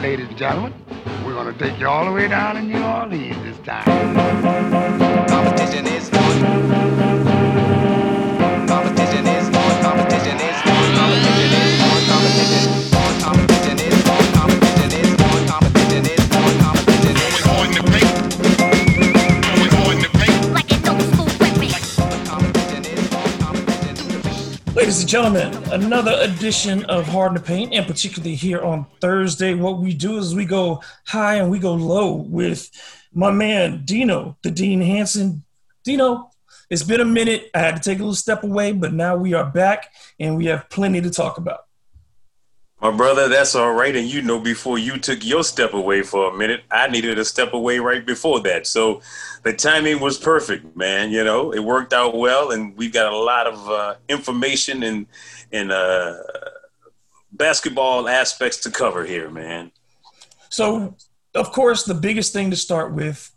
Ladies and gentlemen, we're going to take you all the way down to New Orleans this time. Competition is on. Competition is on. Competition is on. Competition is Competition is Competition and gentlemen, another edition of Hard to Paint, and particularly here on Thursday, what we do is we go high and we go low with my man Dino, the Dean Hanson. Dino, it's been a minute. I had to take a little step away, but now we are back and we have plenty to talk about. My brother, that's all right. And you know, before you took your step away for a minute, I needed a step away right before that. So the timing was perfect, man. You know, it worked out well, and we've got a lot of uh, information and and uh, basketball aspects to cover here, man. So, of course, the biggest thing to start with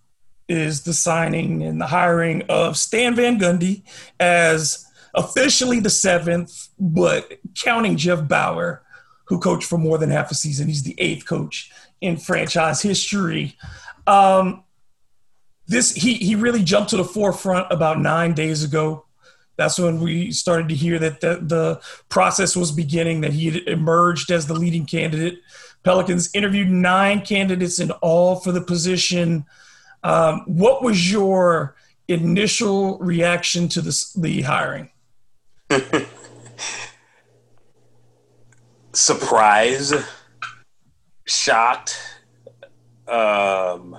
is the signing and the hiring of Stan Van Gundy as officially the seventh, but counting Jeff Bower who coached for more than half a season. He's the eighth coach in franchise history. Um, this he he really jumped to the forefront about nine days ago. That's when we started to hear that the, the process was beginning, that he had emerged as the leading candidate. Pelicans interviewed nine candidates in all for the position. Um, what was your initial reaction to this, the hiring? surprised, shocked, um,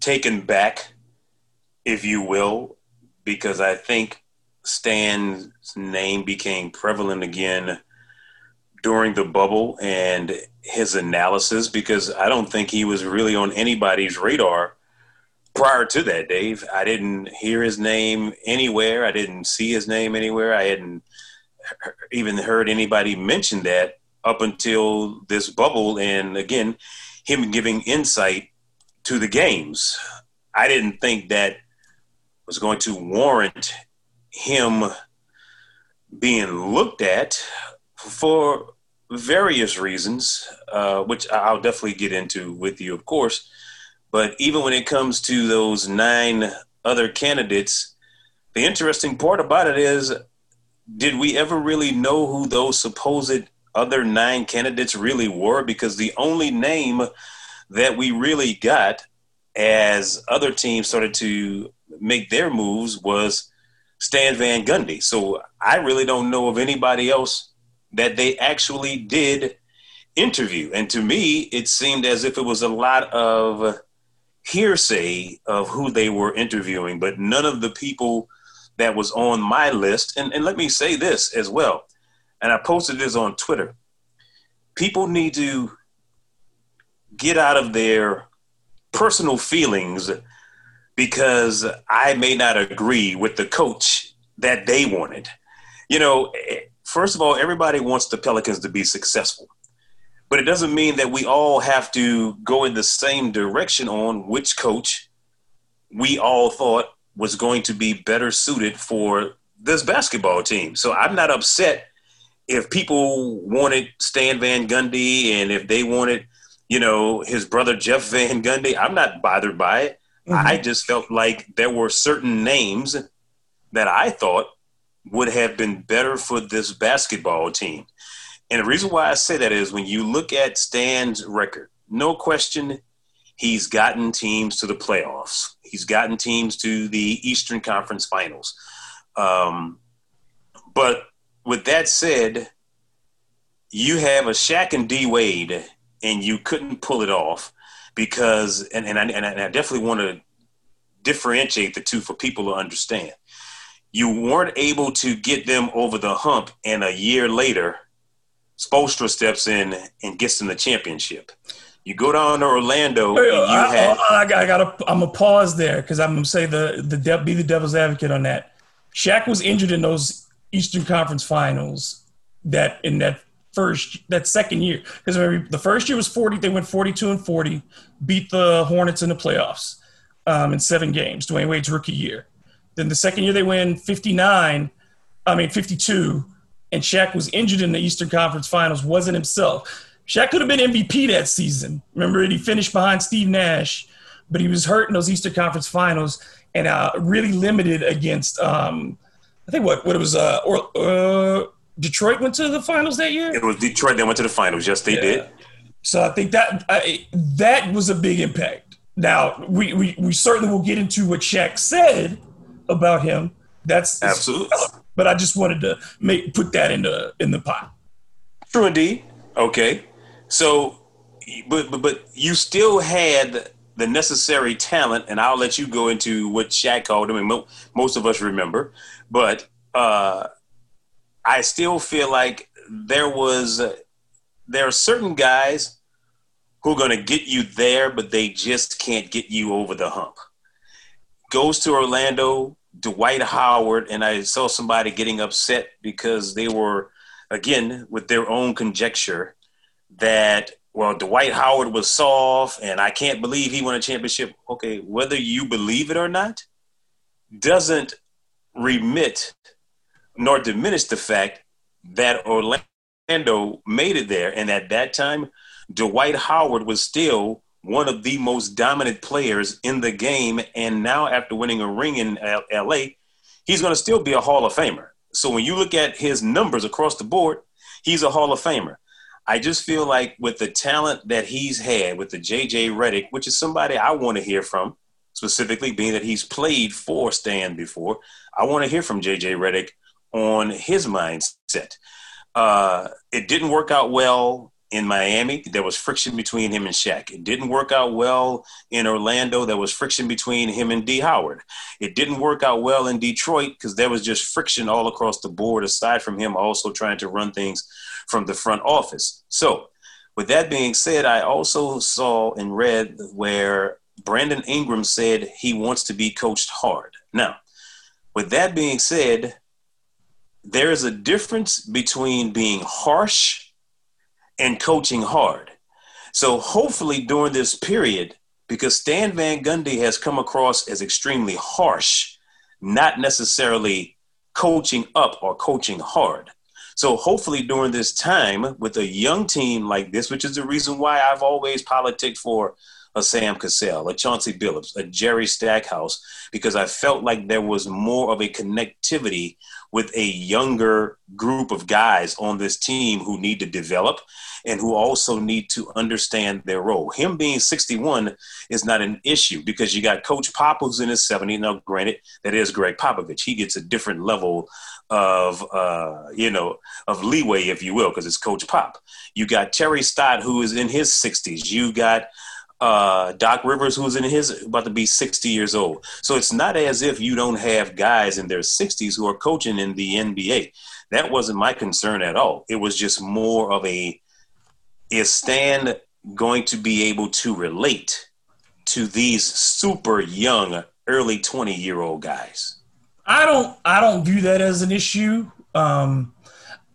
taken back, if you will, because I think Stan's name became prevalent again during the bubble and his analysis because I don't think he was really on anybody's radar prior to that, Dave. I didn't hear his name anywhere. I didn't see his name anywhere. I hadn't even heard anybody mention that up until this bubble and again him giving insight to the games. I didn't think that was going to warrant him being looked at for various reasons uh, which i'll definitely get into with you of course. But even when it comes to those nine other candidates the interesting part about it is did we ever really know who those supposed other nine candidates really were? Because the only name that we really got as other teams started to make their moves was Stan Van Gundy. So I really don't know of anybody else that they actually did interview. And to me, it seemed as if it was a lot of hearsay of who they were interviewing, but none of the people that was on my list. And, and let me say this as well, and I posted this on Twitter. People need to get out of their personal feelings because I may not agree with the coach that they wanted. You know, first of all, everybody wants the Pelicans to be successful. But it doesn't mean that we all have to go in the same direction on which coach we all thought was going to be better suited for this basketball team. So I'm not upset if people wanted Stan Van Gundy and if they wanted, you know, his brother Jeff Van Gundy. I'm not bothered by it. Mm-hmm. I just felt like there were certain names that I thought would have been better for this basketball team. And the reason why I say that is when you look at Stan's record, no question, he's gotten teams to the playoffs. He's gotten teams to the Eastern Conference Finals. Um, but with that said, you have a Shaq and D Wade, and you couldn't pull it off because, and, and, I, and I definitely want to differentiate the two for people to understand. You weren't able to get them over the hump, and a year later, Spoelstra steps in and gets them the championship. You go down to Orlando. Hey, I, had, I, I, I got I'm a pause there because I'm gonna say the the de- be the devil's advocate on that. Shaq was injured in those Eastern Conference Finals. That in that first that second year because the first year was 40. They went 42 and 40, beat the Hornets in the playoffs um, in seven games. Dwyane Wade's rookie year. Then the second year they win 59. I mean 52, and Shaq was injured in the Eastern Conference Finals. Wasn't himself Shaq could have been MVP that season. Remember, he finished behind Steve Nash, but he was hurt in those Easter Conference Finals and uh, really limited against. Um, I think what what it was. Uh, or uh, Detroit went to the finals that year. It was Detroit. They went to the finals. Yes, they yeah. did. So I think that I, that was a big impact. Now we, we we certainly will get into what Shaq said about him. That's absolutely. But I just wanted to make put that in the in the pot. True indeed. Okay, so but but but you still had the necessary talent, and I'll let you go into what Shaq called him, and mo- most of us remember. But uh, I still feel like there was uh, there are certain guys who are going to get you there, but they just can't get you over the hump. Goes to Orlando, Dwight Howard, and I saw somebody getting upset because they were again with their own conjecture that well Dwight Howard was soft and I can't believe he won a championship. Okay, whether you believe it or not doesn't remit nor diminish the fact that Orlando made it there. And at that time, Dwight Howard was still one of the most dominant players in the game. And now, after winning a ring in LA, he's going to still be a Hall of Famer. So when you look at his numbers across the board, he's a Hall of Famer. I just feel like with the talent that he's had with the JJ Redick, which is somebody I want to hear from, specifically being that he's played for Stan before, I want to hear from JJ Redick on his mindset. Uh, it didn't work out well in Miami. There was friction between him and Shaq. It didn't work out well in Orlando. There was friction between him and D. Howard. It didn't work out well in Detroit because there was just friction all across the board, aside from him also trying to run things from the front office. So, with that being said, I also saw and read where Brandon Ingram said he wants to be coached hard. Now, with that being said, there is a difference between being harsh and coaching hard. So hopefully during this period, because Stan Van Gundy has come across as extremely harsh, not necessarily coaching up or coaching hard. So hopefully during this time with a young team like this, which is the reason why I've always politicked for a Sam Cassell, a Chauncey Billups, a Jerry Stackhouse, because I felt like there was more of a connectivity with a younger group of guys on this team who need to develop and who also need to understand their role. Him being 61 is not an issue because you got Coach Pop who's in his 70s. Now, granted, that is Gregg Popovich. He gets a different level of uh, you know of leeway, if you will, because it's Coach Pop. You got Terry Stotts who is in his 60s. You got uh, Doc Rivers, who's in his about to be 60 years old. So it's not as if you don't have guys in their 60s who are coaching in the NBA. That wasn't my concern at all. It was just more of a is Stan going to be able to relate to these super young, early 20 year old guys? I don't I don't view that as an issue. Um,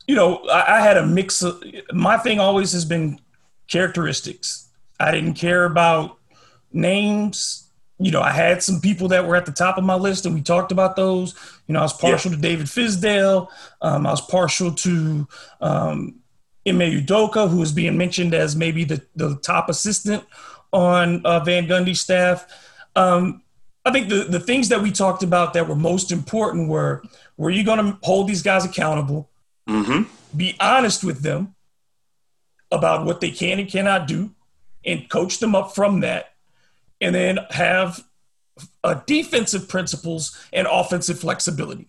you know, I, I had a mix of my thing always has been characteristics I didn't care about names. You know, I had some people that were at the top of my list, and we talked about those. You know, I was partial yeah. to David Fizdale. Um, I was partial to um, Ime Udoka, who was being mentioned as maybe the, the top assistant on uh, Van Gundy's staff. Um, I think the, the things that we talked about that were most important were were you going to hold these guys accountable? Mm-hmm. Be honest with them about what they can and cannot do and coach them up from that, and then have uh, defensive principles and offensive flexibility.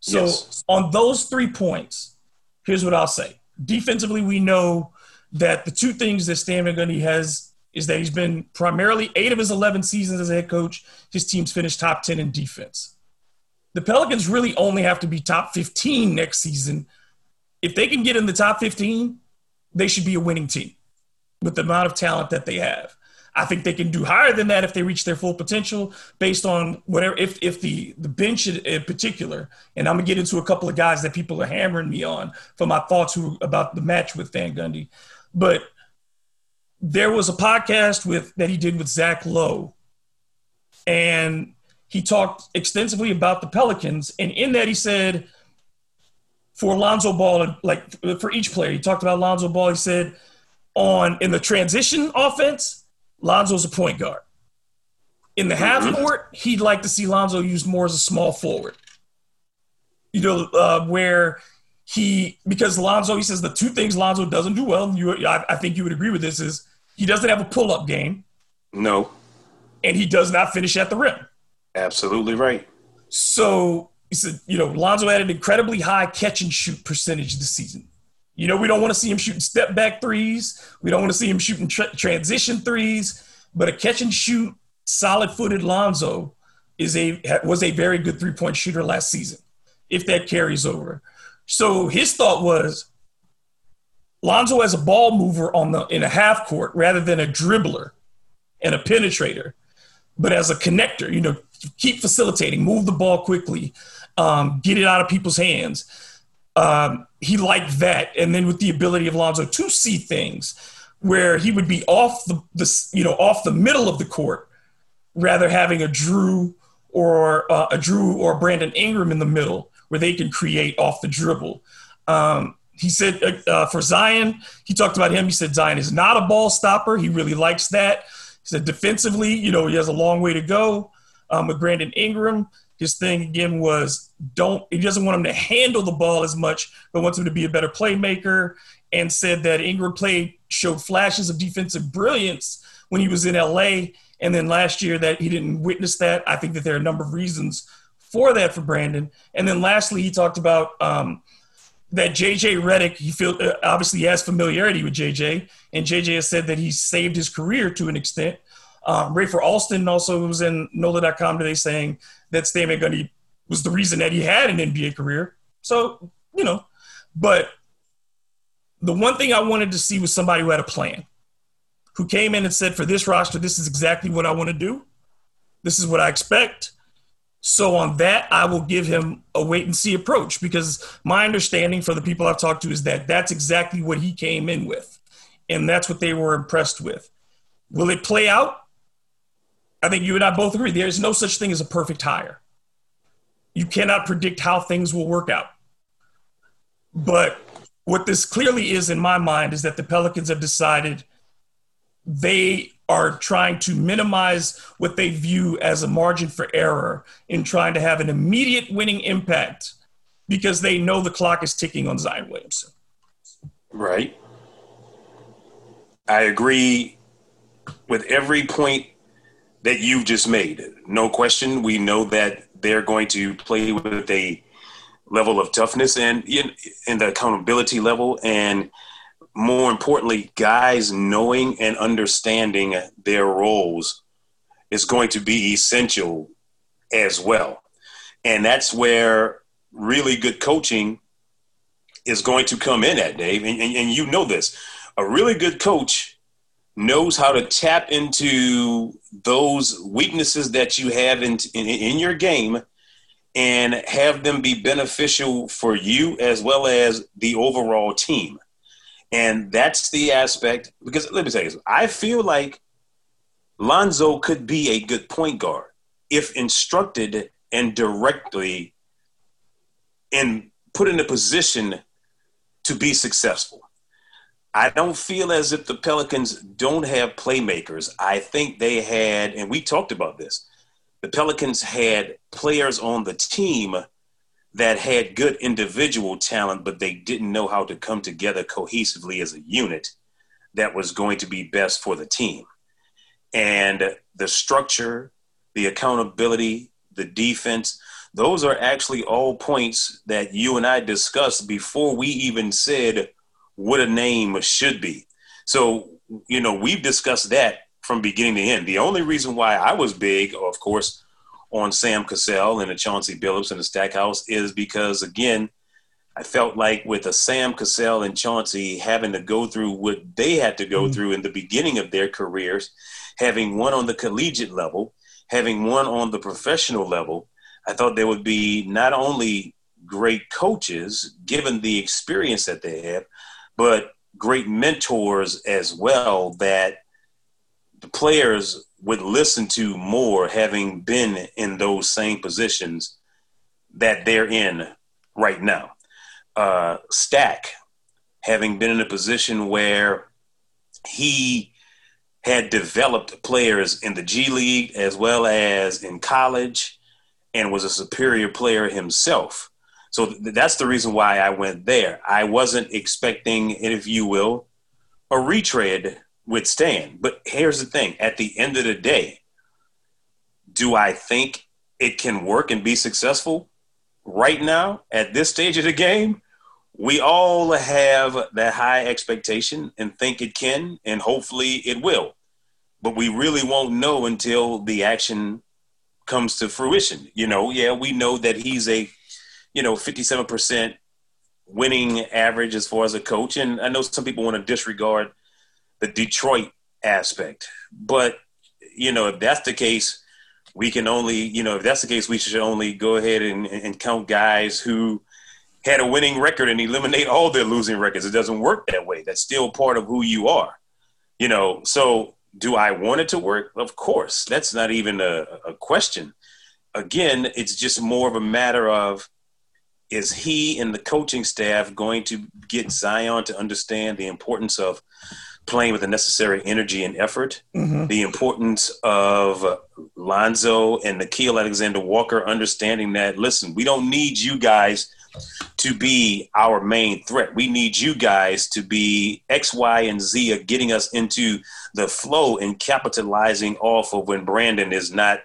So, yes. on those three points, here's what I'll say. Defensively, we know that the two things that Stan Van Gundy has is that he's been primarily eight of his 11 seasons as a head coach, his team's finished top 10 in defense. The Pelicans really only have to be top 15 next season. If they can get in the top 15, they should be a winning team with the amount of talent that they have. I think they can do higher than that if they reach their full potential based on whatever if if the the bench in particular and I'm gonna get into a couple of guys that people are hammering me on for my thoughts who, about the match with Van Gundy, but there was a podcast with that he did with Zach Lowe, and he talked extensively about the Pelicans, and in that he said for Lonzo Ball, like for each player, he talked about Lonzo Ball. He said on in the transition offense, Lonzo's a point guard. In the half mm-hmm. court, he'd like to see Lonzo used more as a small forward. You know, uh, where he because Lonzo, he says the two things Lonzo doesn't do well. You, I, I think you would agree with this is he doesn't have a pull up game. No, and he does not finish at the rim. Absolutely right. So he said, you know, Lonzo had an incredibly high catch and shoot percentage this season. You know, we don't want to see him shooting step back threes. We don't want to see him shooting tra- transition threes. But a catch and shoot, solid footed Lonzo is a was a very good three point shooter last season. If that carries over, so his thought was Lonzo as a ball mover on the in a half court rather than a dribbler and a penetrator, but as a connector. You know, keep facilitating, move the ball quickly, um, get it out of people's hands. Um, he liked that, and then with the ability of Lonzo to see things where he would be off the, the you know off the middle of the court, rather having a Jrue or uh, a Jrue or Brandon Ingram in the middle where they can create off the dribble. Um, he said uh, uh, for Zion, he talked about him. He said Zion is not a ball stopper. He really likes that. He said defensively, you know, he has a long way to go. Um, with Brandon Ingram, his thing again was don't he doesn't want him to handle the ball as much, but wants him to be a better playmaker. And said that Ingram played showed flashes of defensive brilliance when he was in LA, and then last year that he didn't witness that. I think that there are a number of reasons for that for Brandon. And then lastly, he talked about um, that JJ Redick. He feel uh, obviously he has familiarity with JJ, and JJ has said that he saved his career to an extent. Um, Rafer Alston also was in NOLA.com today saying that Stan Van Gundy was the reason that he had an NBA career. So, you know, but the one thing I wanted to see was somebody who had a plan, who came in and said, for this roster, this is exactly what I want to do. This is what I expect. So on that, I will give him a wait and see approach because my understanding for the people I've talked to is that that's exactly what he came in with. And that's what they were impressed with. Will it play out? I think you and I both agree. There's no such thing as a perfect hire. You cannot predict how things will work out. But what this clearly is in my mind is that the Pelicans have decided they are trying to minimize what they view as a margin for error in trying to have an immediate winning impact because they know the clock is ticking on Zion Williamson. Right. I agree with every point that you've just made. No question. We know that they're going to play with a level of toughness and in, the accountability level and more importantly guys knowing and understanding their roles is going to be essential as well and that's where really good coaching is going to come in at dave and, and, and you know this a really good coach knows how to tap into those weaknesses that you have in, in, in your game and have them be beneficial for you as well as the overall team. And that's the aspect because let me say this. I feel like Lonzo could be a good point guard if instructed and directly and put in a position to be successful. I don't feel as if the Pelicans don't have playmakers. I think they had, and we talked about this, the Pelicans had players on the team that had good individual talent, but they didn't know how to come together cohesively as a unit that was going to be best for the team. And the structure, the accountability, the defense, those are actually all points that you and I discussed before we even said what a name should be. So, you know, we've discussed that from beginning to end. The only reason why I was big, of course, on Sam Cassell and the Chauncey Billups and the Stackhouse is because, again, I felt like with a Sam Cassell and Chauncey having to go through what they had to go mm-hmm. through in the beginning of their careers, having one on the collegiate level, having one on the professional level, I thought there would be not only great coaches, given the experience that they have, but great mentors as well that the players would listen to more having been in those same positions that they're in right now. Uh, Stack, having been in a position where he had developed players in the G League as well as in college and was a superior player himself. So th- that's the reason why I went there. I wasn't expecting, if you will, a retread with Stan. But here's the thing at the end of the day, do I think it can work and be successful? Right now, at this stage of the game, we all have that high expectation and think it can, and hopefully it will. But we really won't know until the action comes to fruition. You know, yeah, we know that he's a, you know, 57% winning average as far as a coach. And I know some people want to disregard the Detroit aspect. But, you know, if that's the case, we can only, you know, if that's the case, we should only go ahead and, and count guys who had a winning record and eliminate all their losing records. It doesn't work that way. That's still part of who you are. You know, so do I want it to work? Of course. That's not even a, a question. Again, it's just more of a matter of is he and the coaching staff going to get Zion to understand the importance of playing with the necessary energy and effort, mm-hmm. the importance of Lonzo and Nickeil Alexander Walker understanding that, listen, we don't need you guys to be our main threat. We need you guys to be X, Y, and Z of getting us into the flow and capitalizing off of when Brandon is not,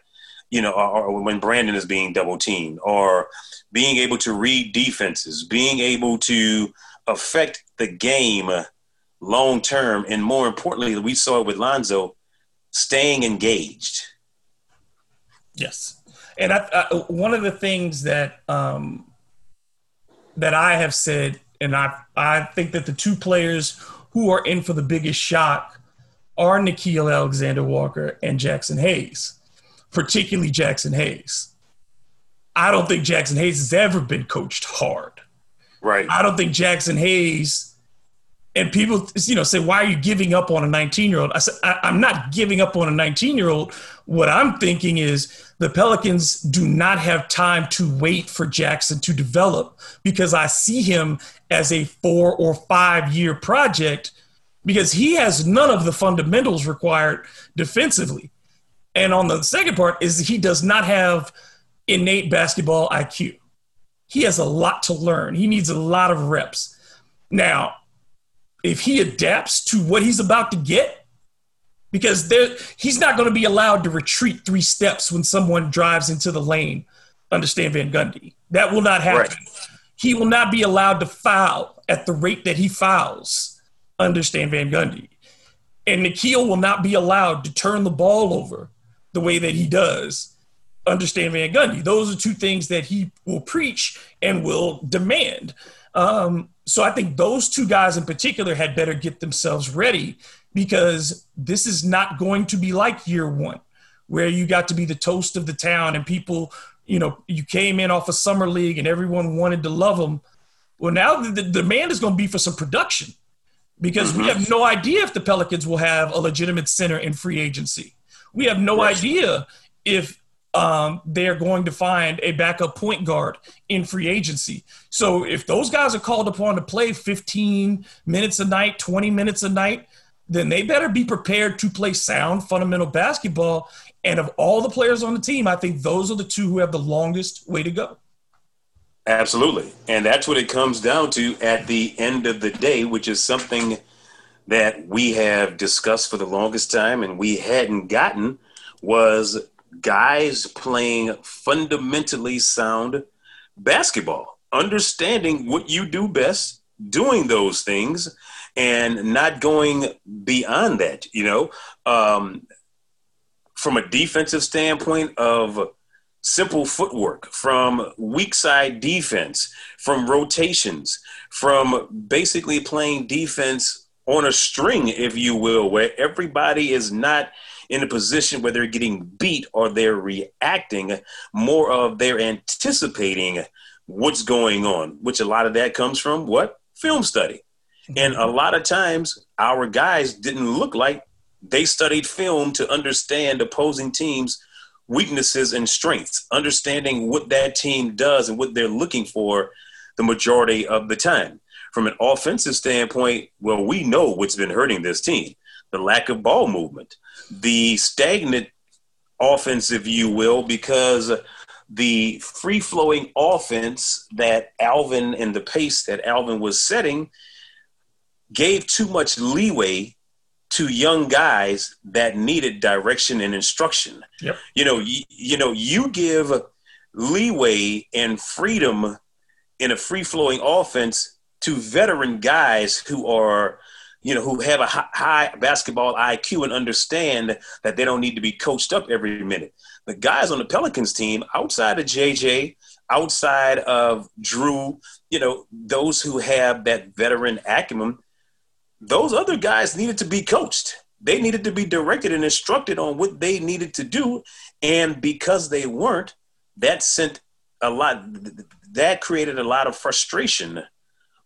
you know, or, when Brandon is being double teamed, or being able to read defenses, being able to affect the game long term, and more importantly, we saw it with Lonzo, staying engaged. Yes, and I, I, one of the things that um, that I have said, and I I think that the two players who are in for the biggest shock are Nickeil Alexander Walker and Jaxson Hayes, particularly Jaxson Hayes. I don't think Jaxson Hayes has ever been coached hard. Right. I don't think Jaxson Hayes and people you know say why are you giving up on a 19 year old i said I, am not giving up on a 19 year old what i'm thinking is the pelicans do not have time to wait for Jaxson to develop because i see him as a four or five year project because he has none of the fundamentals required defensively and on the second part is he does not have innate basketball iq he has a lot to learn he needs a lot of reps now if he adapts to what he's about to get, because there, he's not going to be allowed to retreat three steps when someone drives into the lane Under Stan Van Gundy. That will not happen. Right. He will not be allowed to foul at the rate that he fouls Under Stan Van Gundy. And Nickeil will not be allowed to turn the ball over the way that he does under Stan Van Gundy. Those are two things that he will preach and will demand. Um, so I think those two guys in particular had better get themselves ready because this is not going to be like year one, where you got to be the toast of the town and people, you know, you came in off a summer league and everyone wanted to love them. Well, now the, the demand is going to be for some production because mm-hmm. we have no idea if the Pelicans will have a legitimate center in free agency. We have no idea if um, they're going to find a backup point guard in free agency. So if those guys are called upon to play 15 minutes a night, 20 minutes a night, then they better be prepared to play sound fundamental basketball. And of all the players on the team, I think those are the two who have the longest way to go. Absolutely. And that's what it comes down to at the end of the day, which is something that we have discussed for the longest time and we hadn't gotten was guys playing fundamentally sound basketball, understanding what you do best, doing those things, and not going beyond that. You know, um, from a defensive standpoint of simple footwork, from weak side defense, from rotations, from basically playing defense on a string, if you will, where everybody is not – in a position where they're getting beat or they're reacting, more of they're anticipating what's going on, which a lot of that comes from what? Film study. Mm-hmm. And a lot of times our guys didn't look like they studied film to understand opposing teams' weaknesses and strengths, understanding what that team does and what they're looking for the majority of the time. From an offensive standpoint, well, we know what's been hurting this team. the lack of ball movement, the stagnant offense, if you will, because the free flowing offense that Alvin and the pace that Alvin was setting gave too much leeway to young guys that needed direction and instruction. Yep. You know, you, you know, you give leeway and freedom in a free flowing offense to veteran guys who are you know, who have a high basketball IQ and understand that they don't need to be coached up every minute. The guys on the Pelicans team, outside of JJ, outside of Jrue, you know, those who have that veteran acumen, those other guys needed to be coached. They needed to be directed and instructed on what they needed to do. And because they weren't, that sent a lot, that created a lot of frustration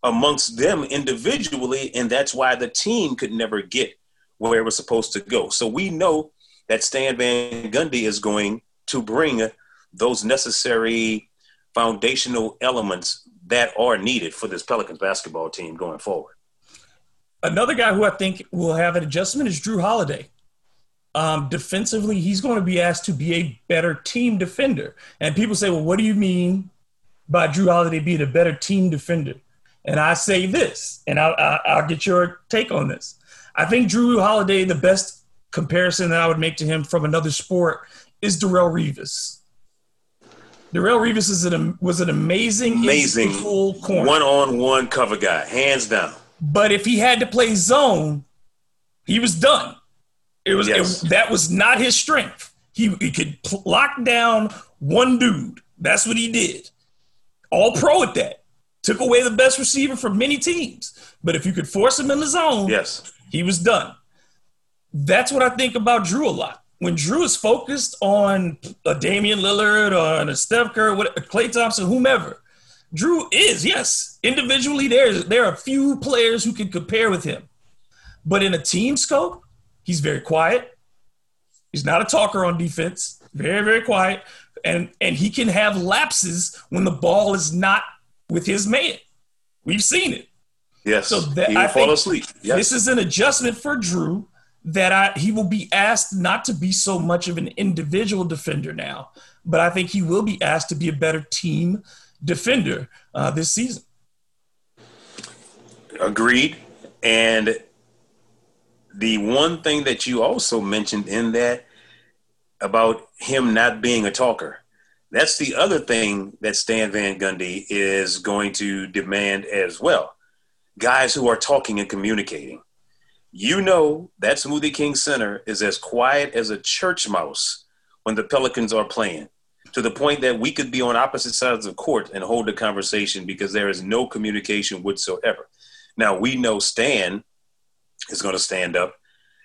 amongst them individually, and that's why the team could never get where it was supposed to go. So we know that Stan Van Gundy is going to bring those necessary foundational elements that are needed for this Pelicans basketball team going forward. Another guy who I think will have an adjustment is Jrue Holiday. Um, defensively, he's going to be asked to be a better team defender. And people say, well, what do you mean by Jrue Holiday being a better team defender? And I say this, and I'll, I'll get your take on this. I think Jrue Holiday, the best comparison that I would make to him from another sport is Darrelle Revis. Darrelle Revis is an, was an amazing, amazing one-on-one cover guy, hands down. But if he had to play zone, he was done. It was yes. it, that was not his strength. He, he could lock down one dude. That's what he did. All pro at that took away the best receiver from many teams. But if you could force him in the zone, yes, he was done. That's what I think about Jrue a lot. When Jrue is focused on a Damian Lillard or a Steph Curry, what, Klay Thompson, whomever, Jrue is yes. Individually, there's there are a few players who can compare with him, but in a team scope, he's very quiet. He's not a talker on defense. Very very quiet, and and he can have lapses when the ball is not with his man. We've seen it. Yes. So that, I fall asleep. Yes. This is an adjustment for Jrue that I he will be asked not to be so much of an individual defender now, but I think he will be asked to be a better team defender uh, this season. Agreed. And the one thing that you also mentioned in that about him not being a talker, that's the other thing that Stan Van Gundy is going to demand as well. Guys who are talking and communicating. You know that Smoothie King Center is as quiet as a church mouse when the Pelicans are playing, to the point that we could be on opposite sides of court and hold a conversation because there is no communication whatsoever. Now we know Stan is going to stand up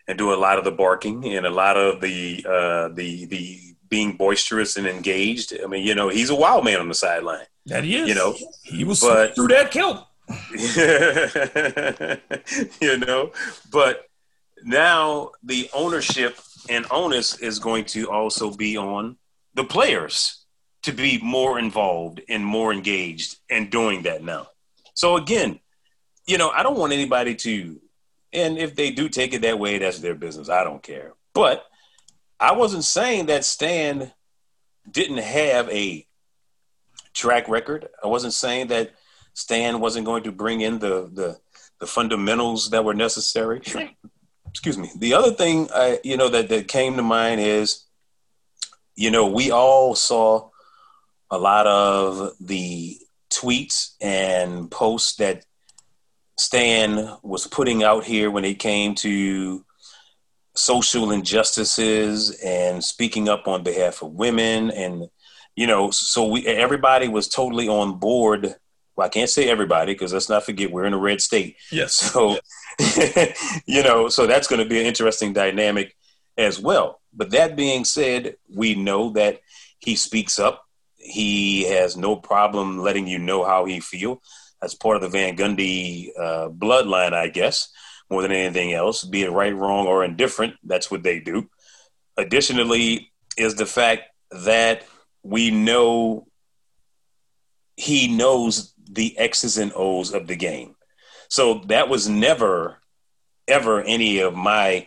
and do a lot of the barking and a lot of the uh, the the being boisterous and engaged. I mean, you know, he's a wild man on the sideline. That he is. You know, he was but, through that kill. you know, but now the ownership and onus is going to also be on the players to be more involved and more engaged in doing that now. So again, you know, I don't want anybody to, and if they do take it that way, that's their business. I don't care. But I wasn't saying that Stan didn't have a track record. I wasn't saying that Stan wasn't going to bring in the the, the fundamentals that were necessary. Excuse me. The other thing I you know that, that came to mind is, you know, we all saw a lot of the tweets and posts that Stan was putting out here when it came to social injustices and speaking up on behalf of women and you know so we everybody was totally on board. Well i can't say everybody because let's not forget we're in a red state. Yes. So you know so that's going to be an interesting dynamic as well. But that being said we know that he speaks up. He has no problem letting you know how he feel. That's part of the van gundy uh, bloodline i guess more than anything else, be it right, wrong, or indifferent. That's what they do. Additionally, is the fact that we know he knows the X's and O's of the game. So that was never, ever any of my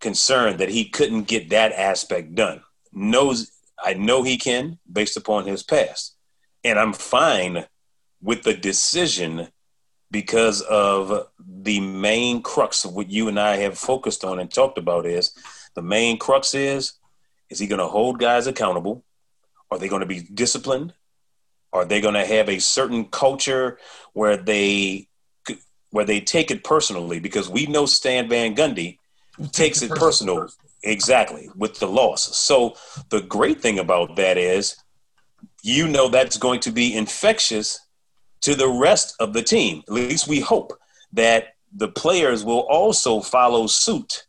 concern that he couldn't get that aspect done. Knows I know he can based upon his past. And I'm fine with the decision because of the main crux of what you and I have focused on and talked about is the main crux is is he going to hold guys accountable? Are they going to be disciplined? Are they going to have a certain culture where they where they take it personally? Because we know Stan Van Gundy takes it personal, exactly with the loss. So the great thing about that is, you know, that's going to be infectious to the rest of the team. At least we hope that the players will also follow suit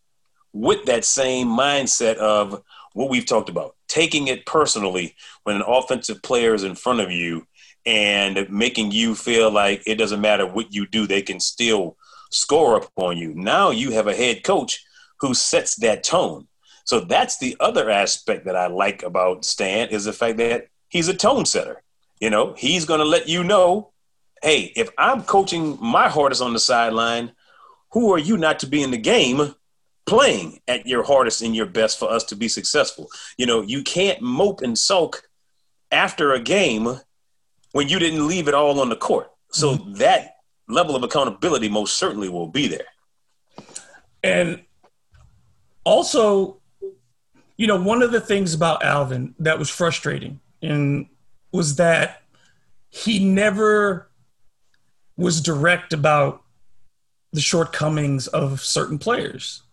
with that same mindset of what we've talked about taking it personally when an offensive player is in front of you and making you feel like it doesn't matter what you do, they can still score up on you. Now you have a head coach who sets that tone. So that's the other aspect that I like about Stan is the fact that he's a tone setter. You know, he's going to let you know, hey, if I'm coaching my hardest on the sideline, who are you not to be in the game playing at your hardest and your best for us to be successful? You know, you can't mope and sulk after a game when you didn't leave it all on the court. So mm-hmm. that level of accountability most certainly will be there. And also, you know, one of the things about Alvin that was frustrating and was that he never was direct about the shortcomings of certain players.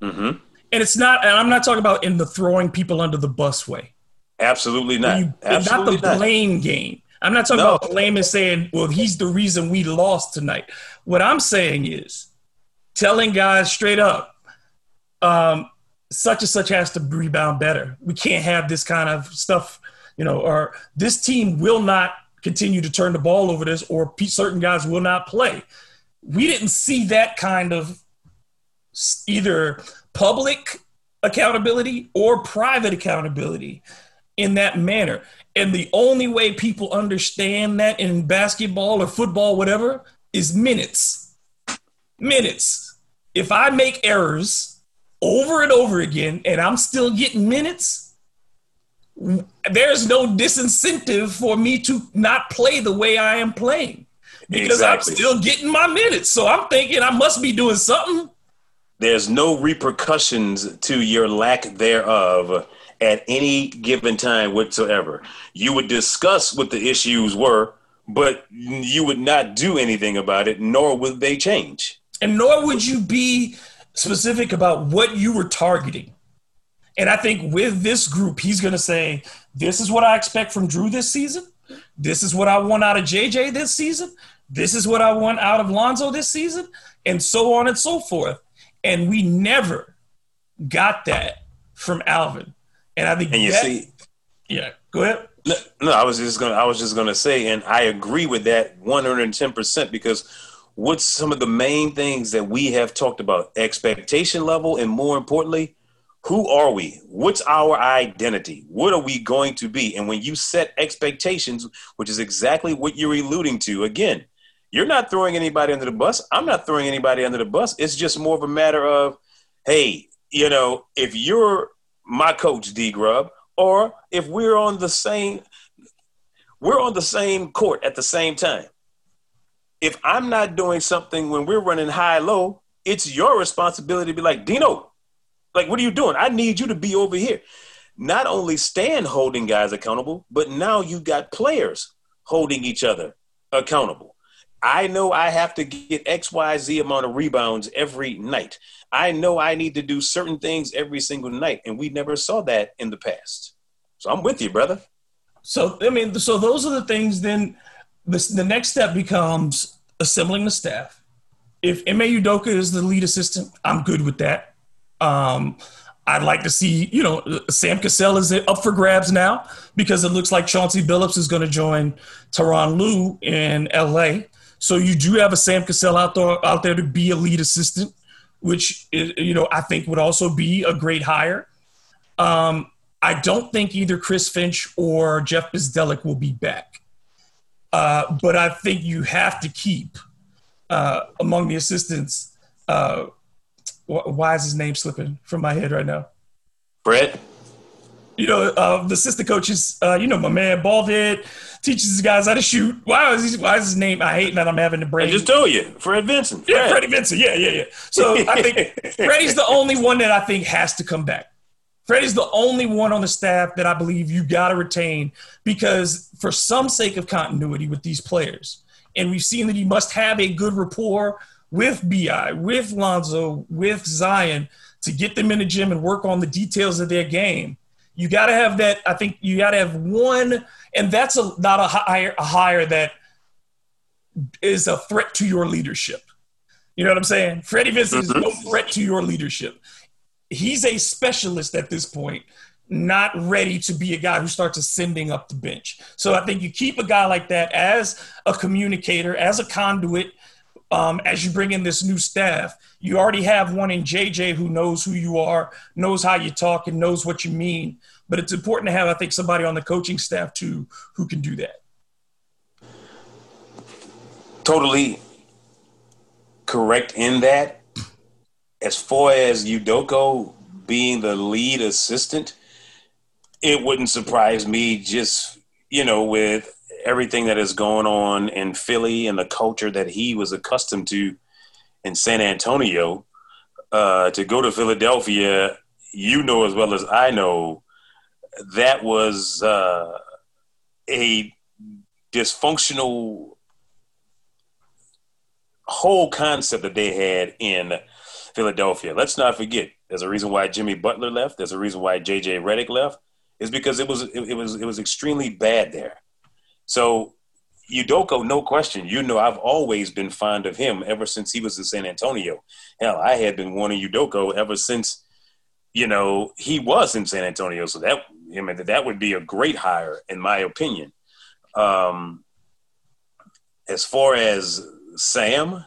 Mm-hmm. And it's not, and I'm not talking about in the throwing people under the bus way. Absolutely not. You, Absolutely not the blame game. I'm not talking no. about blame and saying, well, he's the reason we lost tonight. What I'm saying is telling guys straight up, um, such and such has to rebound better. We can't have this kind of stuff, you know, or this team will not continue to turn the ball over this, or certain guys will not play. We didn't see that kind of either public accountability or private accountability in that manner. And the only way people understand that in basketball or football, whatever, is minutes. Minutes. If I make errors over and over again and I'm still getting minutes, there's no disincentive for me to not play the way I am playing because exactly. I'm still getting my minutes. So I'm thinking I must be doing something. There's no repercussions to your lack thereof at any given time whatsoever. You would discuss what the issues were, but you would not do anything about it, nor would they change. And nor would you be specific about what you were targeting. And I think with this group, he's going to say, This is what I expect from Jrue this season. This is what I want out of JJ this season. This is what I want out of Lonzo this season, and so on and so forth. And we never got that from Alvin. And I think and you that, see, yeah, go ahead. No, no, I was just gonna, I was just gonna say, and I agree with that one hundred and ten percent because what's some of the main things that we have talked about? Expectation level, and more importantly, who are we? What's our identity? What are we going to be? And when you set expectations, which is exactly what you're alluding to, again, you're not throwing anybody under the bus. I'm not throwing anybody under the bus. It's just more of a matter of, hey, you know, if you're my coach D Grub, or if we're on the same we're on the same court at the same time. If I'm not doing something when we're running high low, it's your responsibility to be like, Dino, like what are you doing? I need you to be over here. Not only stand holding guys accountable, but now you got players holding each other accountable. I know I have to get XYZ amount of rebounds every night. I know I need to do certain things every single night. And we never saw that in the past. So I'm with you, brother. So, I mean, so those are the things then the, the next step becomes assembling the staff. If Ime Udoka is the lead assistant, I'm good with that. Um, I'd like to see, you know, Sam Cassell is up for grabs now because it looks like Chauncey Billups is going to join Tyronn Lue in LA. So you do have a Sam Cassell out there out there to be a lead assistant, which is, you know I think would also be a great hire. Um, I don't think either Chris Finch or Jeff Bzdelik will be back, uh, but I think you have to keep uh, among the assistants uh, why is his name slipping from my head right now? Brett. You know, uh, the assistant coaches. Uh, you know, my man bald head teaches his guys how to shoot. Why is he, why is his name? I hate that I'm having to break. I just told you, Fred Vinson. Fred. Yeah, Freddie Vinson. Yeah, yeah, yeah. So I think Freddie's the only one that I think has to come back. Freddie's the only one on the staff that I believe you got to retain because, for some sake of continuity with these players, and we've seen that he must have a good rapport with Bi, with Lonzo, with Zion to get them in the gym and work on the details of their game. You got to have that. I think you got to have one, and that's a not a hire, a hire that is a threat to your leadership. You know what I'm saying? Freddie Vinson is no mm-hmm. threat to your leadership he's a specialist at this point, not ready to be a guy who starts ascending up the bench. So I think you keep a guy like that as a communicator, as a conduit. Um, as you bring in this new staff, you already have one in JJ who knows who you are, knows how you talk, and knows what you mean. But it's important to have, I think, somebody on the coaching staff too who can do that. Totally correct in that as far as Udoka being the lead assistant, it wouldn't surprise me just, you know, with everything that is going on in Philly and the culture that he was accustomed to in San Antonio, uh, to go to Philadelphia, you know as well as I know, that was uh, a dysfunctional whole concept that they had in Philadelphia. Let's not forget, there's a reason why Jimmy Butler left. There's a reason why JJ Redick left. Is because it was it, it was it was extremely bad there. So Udoka, no question. You know, I've always been fond of him ever since he was in San Antonio. Hell, I had been wanting Udoka ever since, you know, he was in San Antonio. So that I mean, that would be a great hire, in my opinion. Um, as far as Sam,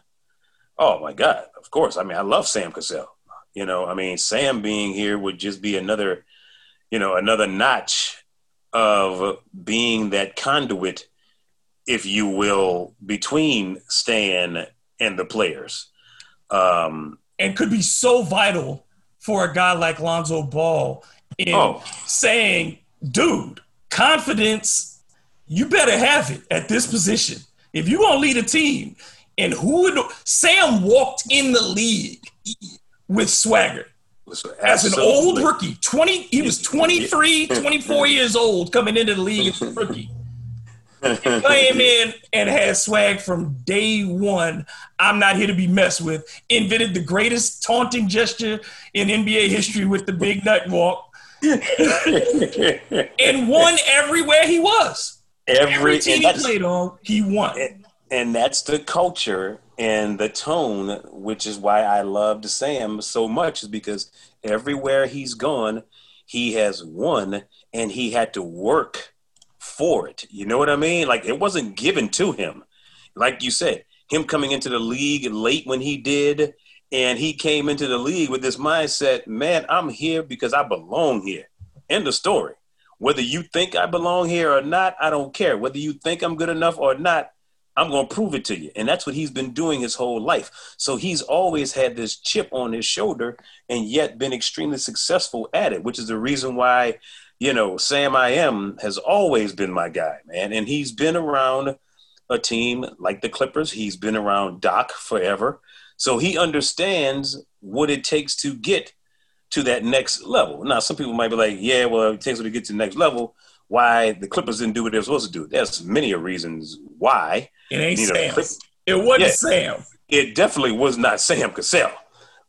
oh my God, of course. I mean, I love Sam Cassell. You know, I mean, Sam being here would just be another, you know, another notch of being that conduit, if you will, between Stan and the players. Um, and could be so vital for a guy like Lonzo Ball in oh. saying, dude, confidence, you better have it at this position. If you're going to lead a team, and who would Sam walked in the league with swagger. As an old rookie, 20 he was 23, 24 years old coming into the league as a rookie. came in and had swag from day one. I'm not here to be messed with. Invented the greatest taunting gesture in NBA history with the big nut walk. and won everywhere he was. Every, Every team he played on, he won and that's the culture and the tone, which is why I loved Sam so much, is because everywhere he's gone, he has won and he had to work for it. You know what I mean? Like it wasn't given to him. Like you said, him coming into the league late when he did, and he came into the league with this mindset, man, I'm here because I belong here. End of story. Whether you think I belong here or not, I don't care. Whether you think I'm good enough or not, I'm going to prove it to you. And that's what he's been doing his whole life. So he's always had this chip on his shoulder and yet been extremely successful at it, which is the reason why, you know, Sam I am has always been my guy, man. And he's been around a team like the Clippers. He's been around Doc forever. So he understands what it takes to get to that next level. Now, some people might be like, yeah, well, it takes to get to the next level. Why the Clippers didn't do what they were supposed to do. There's many reasons why. It ain't Sam. It wasn't yeah, Sam. It definitely was not Sam Cassell.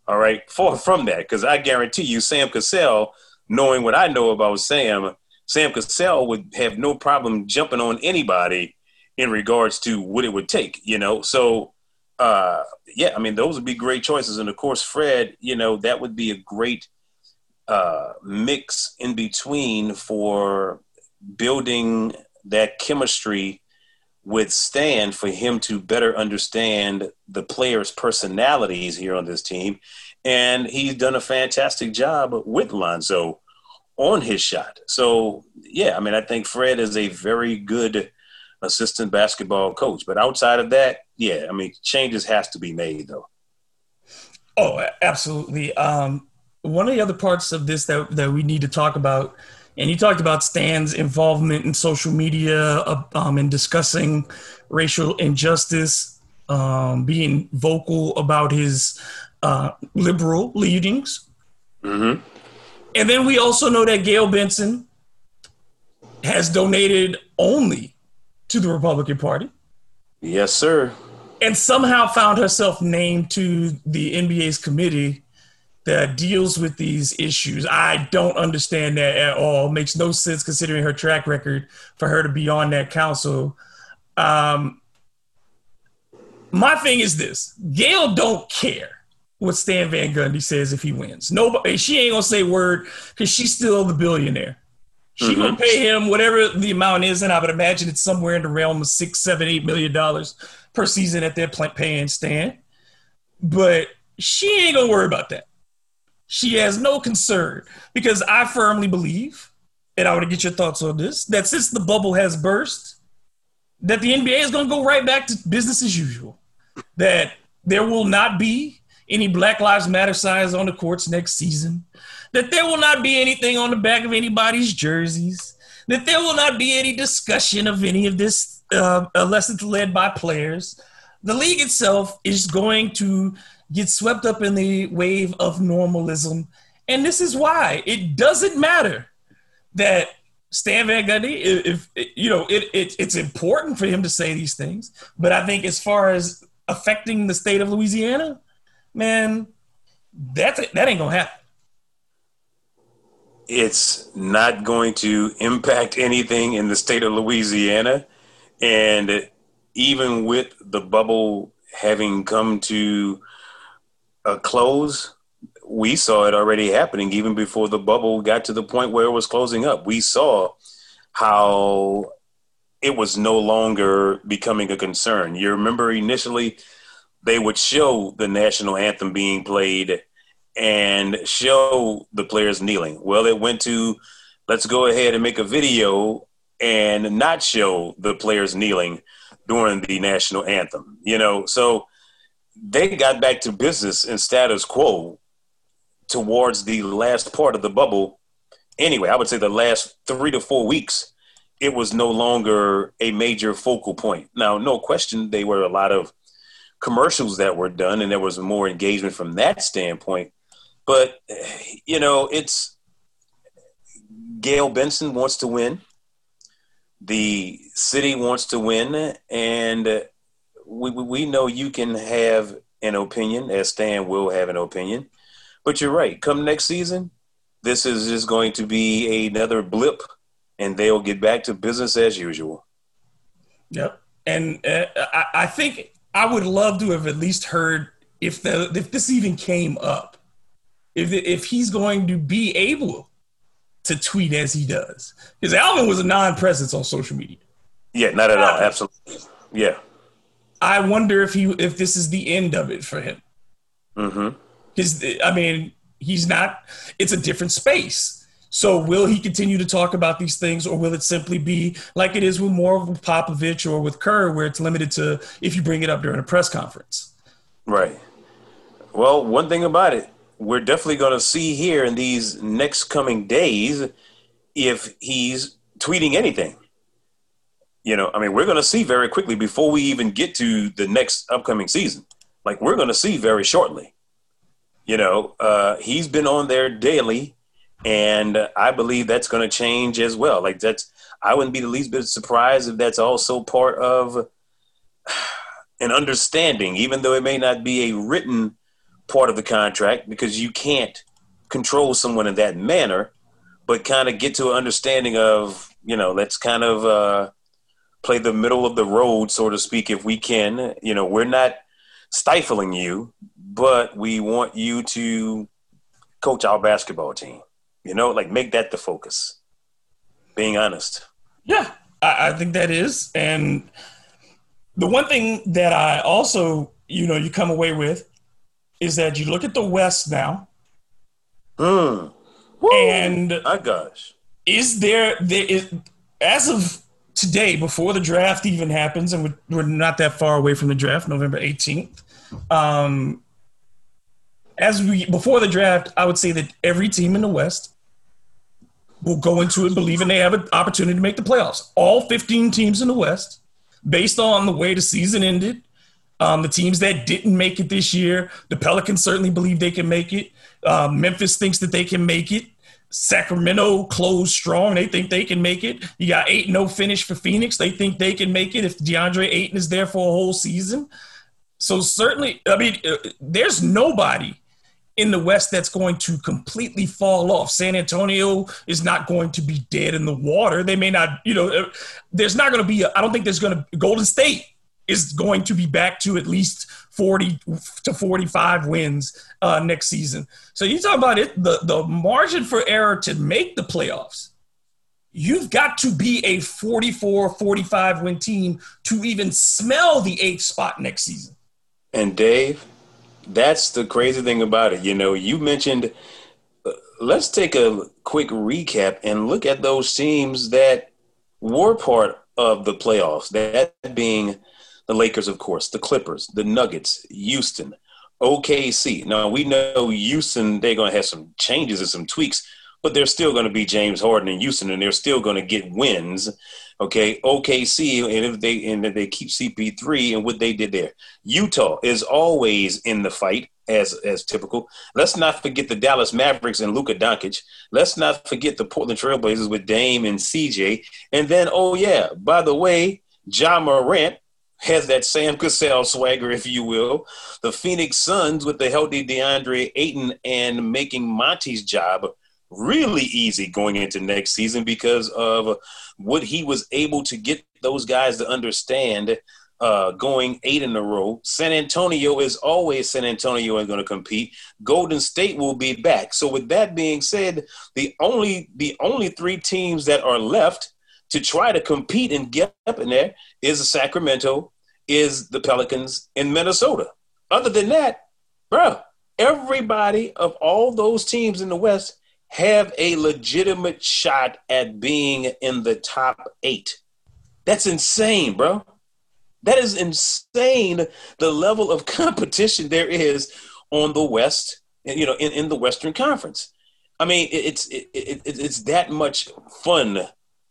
All right, far from that, because I guarantee you, Sam Cassell, knowing what I know about Sam, Sam Cassell would have no problem jumping on anybody in regards to what it would take. You know, so uh, yeah, I mean, those would be great choices, and of course, Fred, you know, that would be a great uh, mix in between for building that chemistry with Stan for him to better understand the players' personalities here on this team. And he's done a fantastic job with Lonzo on his shot. So, yeah, I mean, I think Fred is a very good assistant basketball coach. But outside of that, yeah, I mean, changes has to be made, though. Oh, absolutely. Um, one of the other parts of this that, that we need to talk about, and you talked about Stan's involvement in social media uh, um, and discussing racial injustice, um, being vocal about his uh, liberal leanings. Mm-hmm. And then we also know that Gayle Benson has donated only to the Republican Party. Yes, sir. And somehow found herself named to the NBA's committee that deals with these issues. I don't understand that at all. Makes no sense considering her track record for her to be on that council. Um, my thing is this: Gayle don't care what Stan Van Gundy says if he wins. Nobody, she ain't gonna say word because she's still the billionaire. She mm-hmm. gonna pay him whatever the amount is, and I would imagine it's somewhere in the realm of six, seven, eight million dollars per season that they're paying Stan. But she ain't gonna worry about that. She has no concern because I firmly believe, and I want to get your thoughts on this, that since the bubble has burst, that the NBA is gonna go right back to business as usual. That there will not be any Black Lives Matter signs on the courts next season, that there will not be anything on the back of anybody's jerseys, that there will not be any discussion of any of this uh, unless it's led by players. The league itself is going to get swept up in the wave of normalism. And this is why it doesn't matter that Stan Van Gundy, if, if you know, it, it, it's important for him to say these things. But I think as far as affecting the state of Louisiana, man, that's that ain't gonna happen. It's not going to impact anything in the state of Louisiana, and even with the bubble having come to a close, we saw it already happening even before the bubble got to the point where it was closing up. We saw how it was no longer becoming a concern. You remember initially they would show the national anthem being played and show the players kneeling. Well, it went to let's go ahead and make a video and not show the players kneeling during the national anthem. You know, so they got back to business and status quo towards the last part of the bubble. Anyway, I would say the last three to four weeks, it was no longer a major focal point. Now, no question, they were a lot of commercials that were done and there was more engagement from that standpoint. But, you know, it's Gayle Benson wants to win. The city wants to win. And we, we know you can have an opinion, as Stan will have an opinion. But you're right. Come next season, this is just going to be another blip, and they'll get back to business as usual. Yep. And uh, I, I think I would love to have at least heard if the if this even came up, if if he's going to be able to tweet as he does, because Alvin was a non-presence on social media. Yeah, not at all. Absolutely. Yeah. I wonder if he if this is the end of it for him. Because mm-hmm. I mean, he's not. It's a different space. So will he continue to talk about these things, or will it simply be like it is with more with Popovich or with Kerr, where it's limited to if you bring it up during a press conference? Right. Well, one thing about it, we're definitely going to see here in these next coming days if he's tweeting anything. You know, I mean, we're going to see very quickly before we even get to the next upcoming season. Like, we're going to see very shortly. You know, uh, he's been on there daily and I believe that's going to change as well. Like that's, I wouldn't be the least bit surprised if that's also part of an understanding, even though it may not be a written part of the contract, because you can't control someone in that manner, but kind of get to an understanding of, you know, let's kind of uh, play the middle of the road, so to speak, if we can. You know, we're not stifling you, but we want you to coach our basketball team. You know, like make that the focus. Being honest. Yeah, I, I think that is. And the one thing that I also, you know, you come away with is that you look at the West now. Mm. And my gosh. Is there there is as of today, before the draft even happens, and we're, not that far away from the draft, November 18th. Um, as we before the draft, I would say that every team in the West will go into it believing they have an opportunity to make the playoffs. All 15 teams in the West, based on the way the season ended, um, the teams that didn't make it this year, the Pelicans certainly believe they can make it. Um, Memphis thinks that they can make it. Sacramento closed strong. They think they can make it. You got 8 no finish for Phoenix. They think they can make it if DeAndre Ayton is there for a whole season. So, certainly, I mean, uh, there's nobody in the West that's going to completely fall off. San Antonio is not going to be dead in the water. They may not, you know, uh, there's not going to be, I don't think there's going to, be Golden State is going to be back to at least 40 to 45 wins uh, next season. So you talk about it, the, the margin for error to make the playoffs. You've got to be a 44, 45 win team to even smell the eighth spot next season. And Dave, that's the crazy thing about it. You know, you mentioned, uh, let's take a quick recap and look at those teams that were part of the playoffs, that being the Lakers, of course, the Clippers, the Nuggets, Houston, OKC. Now we know Houston, they're going to have some changes and some tweaks, but they're still going to be James Harden and Houston, and they're still going to get wins. Okay, OKC, and if they and if they keep CP3 and what they did there, Utah is always in the fight as as typical. Let's not forget the Dallas Mavericks and Luka Doncic. Let's not forget the Portland Trailblazers with Dame and CJ. And then, oh yeah, by the way, Ja Morant has that Sam Cassell swagger, if you will. The Phoenix Suns with the healthy DeAndre Ayton and making Monty's job really easy going into next season because of what he was able to get those guys to understand uh, going eight in a row. San Antonio is always San Antonio is going to compete. Golden State will be back. So with that being said, the only the only three teams that are left to try to compete and get up in there is Sacramento, is the Pelicans in Minnesota. Other than that, bro, everybody of all those teams in the West have a legitimate shot at being in the top eight. That's insane, bro. That is insane. The level of competition there is on the West, you know, in, in the Western Conference. I mean, it's it, it, it's that much fun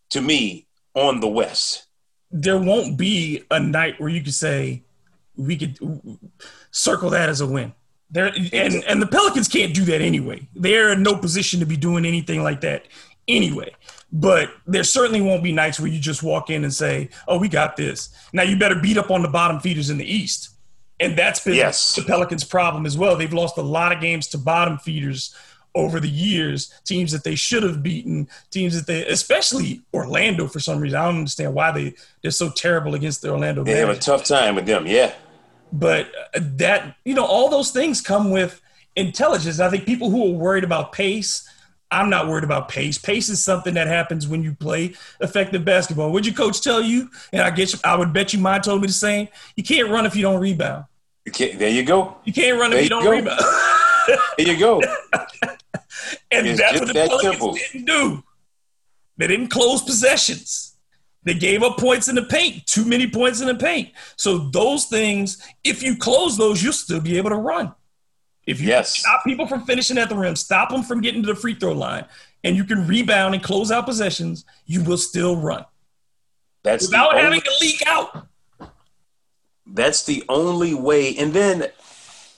to me on the West. There won't be a night where you could say we could circle that as a win. There and and the Pelicans can't do that anyway. They're in no position to be doing anything like that anyway. But there certainly won't be nights where you just walk in and say, "Oh, we got this." Now you better beat up on the bottom feeders in the East, and that's been yes. the Pelicans' problem as well. They've lost a lot of games to bottom feeders over the years, teams that they should have beaten, teams that they, especially Orlando for some reason. I don't understand why they they're so terrible against the Orlando. They have a tough time with them, yeah. But uh, that you know, all those things come with intelligence. I think people who are worried about pace. I'm not worried about pace. Pace is something that happens when you play effective basketball. Would your coach tell you? And I guess I would bet you mine told me the same. You can't run if you don't rebound. You there you go. You can't run there if you, don't go. rebound. there you go. And it's that's what the that Pelicans simple. didn't do. They didn't close possessions. They gave up points in the paint, too many points in the paint. So those things, if you close those, you'll still be able to run. If you yes. stop people from finishing at the rim, stop them from getting to the free throw line, and you can rebound and close out possessions, you will still run. That's without only, having to leak out. That's the only way. And then,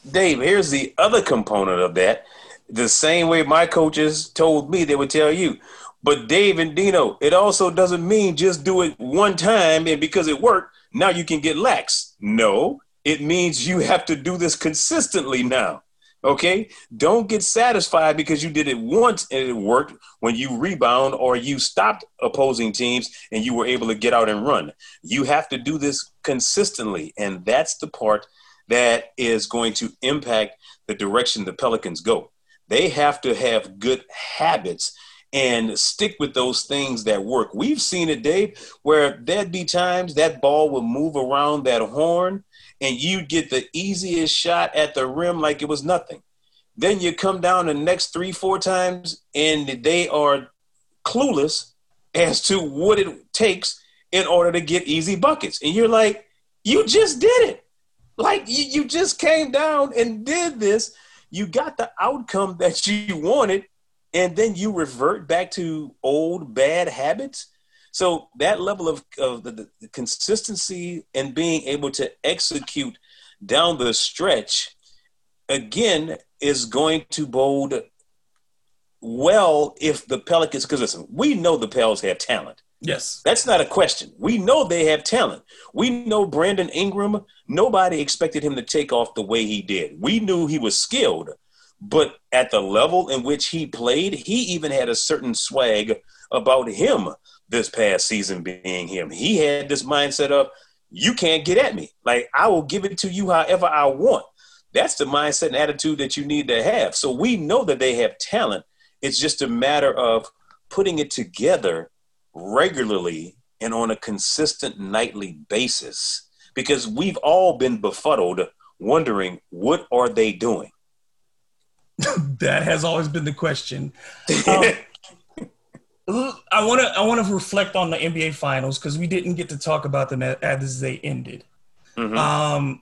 Dave, here's the other component of that. The same way my coaches told me they would tell you. But Dave and Dino, it also doesn't mean just do it one time and because it worked, now you can get lax. No, it means you have to do this consistently now. Okay? Don't get satisfied because you did it once and it worked when you rebound or you stopped opposing teams and you were able to get out and run. You have to do this consistently. And that's the part that is going to impact the direction the Pelicans go. They have to have good habits and stick with those things that work. We've seen it, Dave, where there'd be times that ball would move around that horn and you'd get the easiest shot at the rim like it was nothing. Then you come down the next three, four times and they are clueless as to what it takes in order to get easy buckets. And you're like, you just did it. Like you, you just came down and did this you got the outcome that you wanted, and then you revert back to old bad habits. So that level of, of the, the consistency and being able to execute down the stretch, again, is going to bode well if the Pelicans, because listen, we know the Pels have talent. Yes. That's not a question. We know they have talent. We know Brandon Ingram, nobody expected him to take off the way he did. We knew he was skilled, but at the level in which he played, he even had a certain swag about him this past season being him. He had this mindset of, you can't get at me. Like, I will give it to you however I want. That's the mindset and attitude that you need to have. So we know that they have talent. It's just a matter of putting it together regularly and on a consistent nightly basis because we've all been befuddled wondering what are they doing? That has always been the question. Um, i want to i want to reflect on the nba finals because we didn't get to talk about them as they ended. Mm-hmm. um,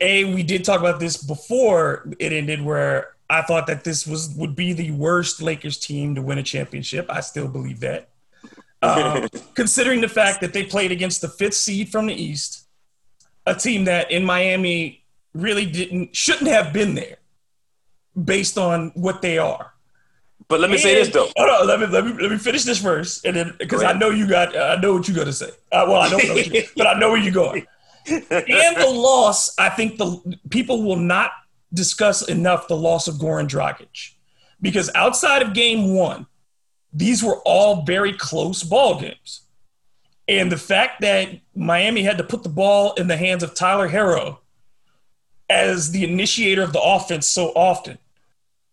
a we did talk about this before it ended where I thought that this was would be the worst Lakers team to win a championship. I still believe that. Um, considering the fact that they played against the fifth seed from the East, a team that in Miami really didn't shouldn't have been there, based on what they are. But let me and, say this though. Hold on, let me let me let me finish this first, and then because I know you got I know what you're gonna say. Uh, well, I don't know, you, but I know where you're going. and the loss, I think the people will not discuss enough the loss of Goran Dragic because outside of game one, these were all very close ball games. And the fact that Miami had to put the ball in the hands of Tyler Herro as the initiator of the offense so often,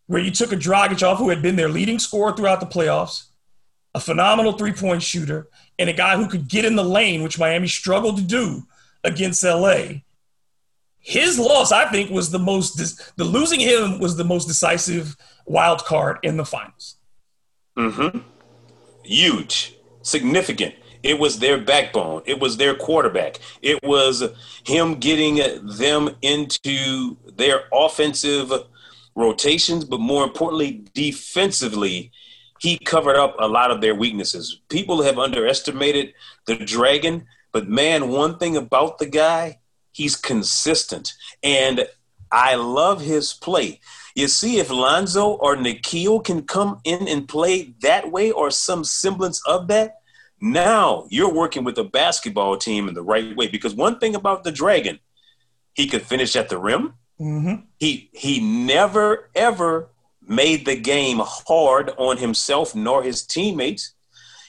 where you took a Dragic off who had been their leading scorer throughout the playoffs, a phenomenal three point shooter, and a guy who could get in the lane, which Miami struggled to do against LA his loss, I think, was the most the losing him was the most decisive wild card in the finals. Mm-hmm. Huge, significant. It was their backbone. It was their quarterback. It was him getting them into their offensive rotations, but more importantly, defensively, he covered up a lot of their weaknesses. People have underestimated the Dragon, but man, one thing about the guy, He's consistent. And I love his play. You see, if Lonzo or Nickeil can come in and play that way or some semblance of that, now you're working with a basketball team in the right way. Because one thing about the Dragon, he could finish at the rim. Mm-hmm. He he never ever made the game hard on himself nor his teammates.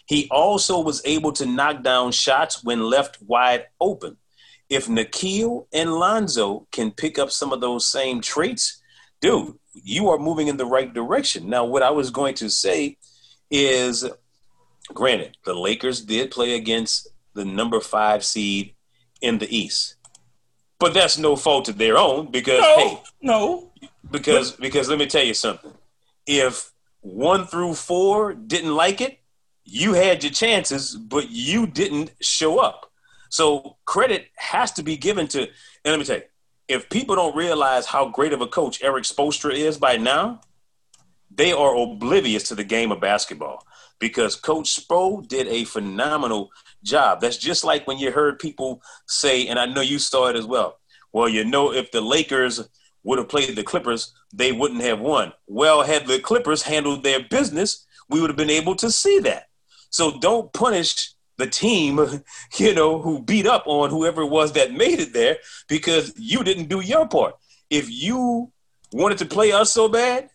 He also was able to knock down shots when left wide open if Nickeil and Lonzo can pick up some of those same traits, dude, you are moving in the right direction. Now, what I was going to say is granted, the Lakers did play against the number five seed in the East. But that's no fault of their own because no, hey, no. Because because let me tell you something. If one through four didn't like it, you had your chances, but you didn't show up. So credit has to be given to, and let me tell you, if people don't realize how great of a coach Erik Spoelstra is by now, they are oblivious to the game of basketball because Coach Spo did a phenomenal job. That's just like when you heard people say, and I know you saw it as well. Well, you know, if the Lakers would have played the Clippers, they wouldn't have won. Well, had the Clippers handled their business, we would have been able to see that. So don't punish the team, you know, who beat up on whoever it was that made it there because you didn't do your part. If you wanted to play us so bad,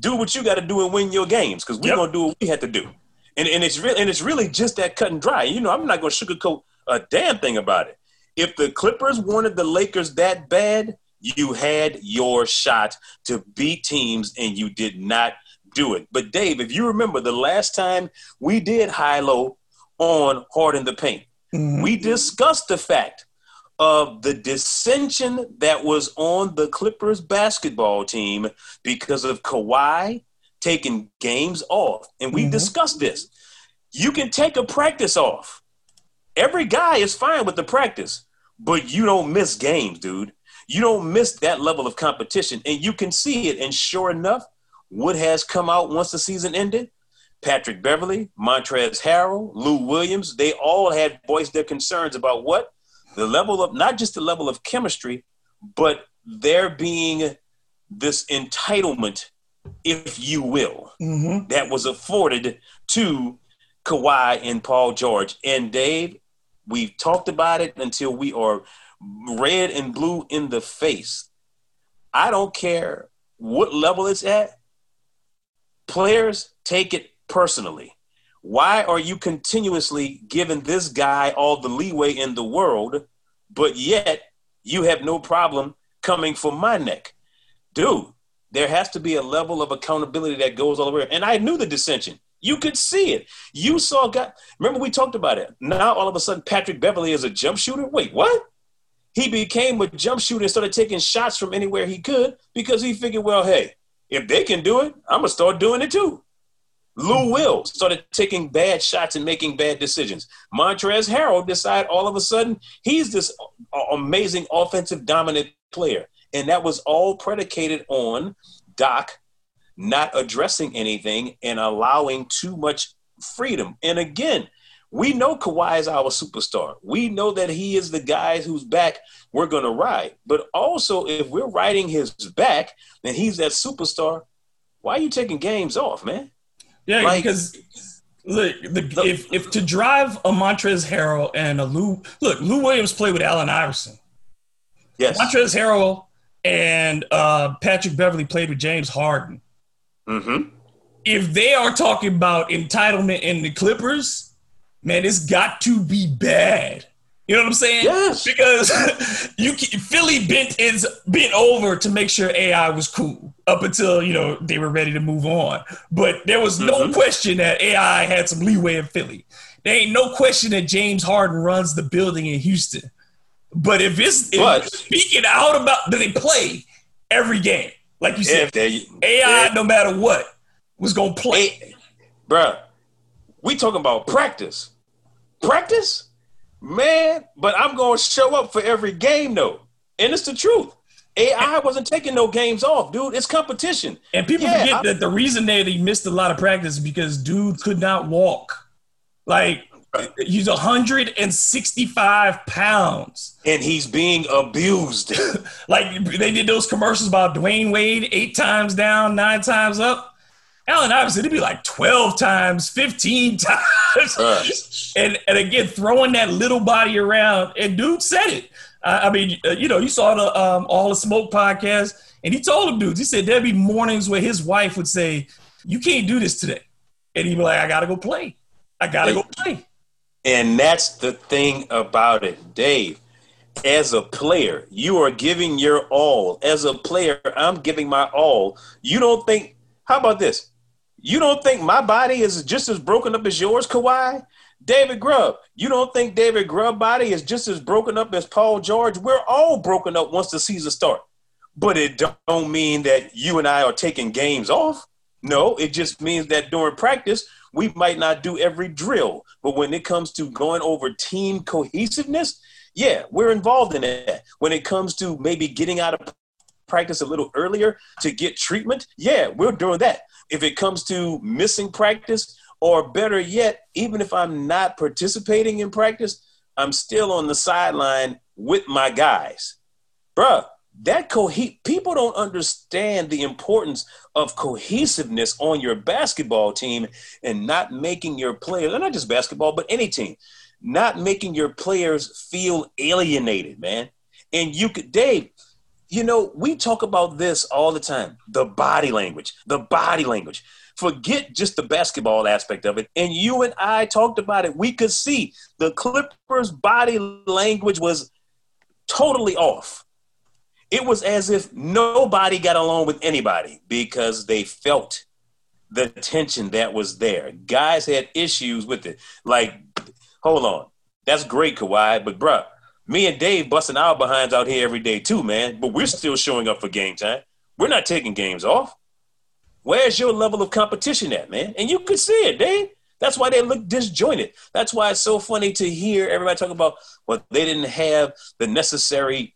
do what you got to do and win your games because we're yep. gonna do what we had to do. And and it's really and it's really just that cut and dry. You know, I'm not gonna sugarcoat a damn thing about it. If the Clippers wanted the Lakers that bad, you had your shot to beat teams and you did not do it. But Dave, if you remember the last time we did high low on Hard in the Paint. Mm-hmm. We discussed the fact of the dissension that was on the Clippers basketball team because of Kawhi taking games off. And we mm-hmm. discussed this. You can take a practice off. Every guy is fine with the practice, but you don't miss games, dude. You don't miss that level of competition, and you can see it. And sure enough, what has come out once the season ended? Patrick Beverley, Montrezl Harrell, Lou Williams, they all had voiced their concerns about what? The level of, not just the level of chemistry, but there being this entitlement, if you will, mm-hmm. that was afforded to Kawhi and Paul George. And Dave, we've talked about it until we are red and blue in the face. I don't care what level it's at. Players take it personally. Why are you continuously giving this guy all the leeway in the world, but yet you have no problem coming for my neck? Dude, there has to be a level of accountability that goes all the way. And I knew the dissension. You could see it. You saw guy. Remember we talked about it. Now all of a sudden Patrick Beverley is a jump shooter. Wait, what? He became a jump shooter and started taking shots from anywhere he could because he figured, well, hey, if they can do it, I'm gonna start doing it too. Lou Will started taking bad shots and making bad decisions. Montrezl Harrell decided all of a sudden he's this amazing offensive dominant player. And that was all predicated on Doc not addressing anything and allowing too much freedom. And again, we know Kawhi is our superstar. We know that he is the guy whose back we're going to ride. But also, if we're riding his back and he's that superstar, why are you taking games off, man? Yeah, like, because look, the, the, if if to drive a Montrezl Harrell and a Lou, look, Lou Williams played with Allen Iverson. Yes, Montrezl Harrell and uh, Patrick Beverley played with James Harden. Mm-hmm. If they are talking about entitlement in the Clippers, man, it's got to be bad. You know what I'm saying? Yes. Because you Philly bent is bent over to make sure AI was cool up until you know they were ready to move on. But there was no mm-hmm. question that AI had some leeway in Philly. There ain't no question that James Harden runs the building in Houston. But if it's if speaking out about that they play every game, like you said, they, AI, no matter what, was gonna play. Hey, bruh, we talking about practice. Practice? Man, but I'm going to show up for every game though. And it's the truth. AI wasn't taking no games off, dude. It's competition. And people yeah, forget I, that the reason that he missed a lot of practice is because dude could not walk. Like he's 165 pounds. And he's being abused. like they did those commercials about Dwyane Wade, eight times down, nine times up. Allen Iverson, it'd be like 12 times, 15 times. and, and again, throwing that little body around. And dude said it. I, I mean, uh, you know, you saw the um, All the Smoke podcast, and he told them dudes, he said there'd be mornings where his wife would say, You can't do this today. And he'd be like, I got to go play. I got to go play. And that's the thing about it, Dave. As a player, you are giving your all. As a player, I'm giving my all. You don't think, how about this? You don't think my body is just as broken up as yours, Kawhi? David Grubb, you don't think David Grubb body is just as broken up as Paul George? We're all broken up once the season starts. But it don't mean that you and I are taking games off. No, it just means that during practice, we might not do every drill. But when it comes to going over team cohesiveness, yeah, we're involved in that. When it comes to maybe getting out of practice a little earlier to get treatment, yeah, we're doing that if it comes to missing practice, or better yet, even if I'm not participating in practice, I'm still on the sideline with my guys. Bruh, that co people don't understand the importance of cohesiveness on your basketball team and not making your players, not just basketball, but any team, not making your players feel alienated, man. And you could, Dave, you know, we talk about this all the time the body language, the body language. Forget just the basketball aspect of it. And you and I talked about it. We could see the Clippers' body language was totally off. It was as if nobody got along with anybody because they felt the tension that was there. Guys had issues with it. Like, hold on. That's great, Kawhi, but bruh, me and Dave busting our behinds out here every day too, man. But we're still showing up for game time. We're not taking games off. Where's your level of competition at, man? And you could see it, Dave. That's why they look disjointed. That's why it's so funny to hear everybody talk about well, they didn't have the necessary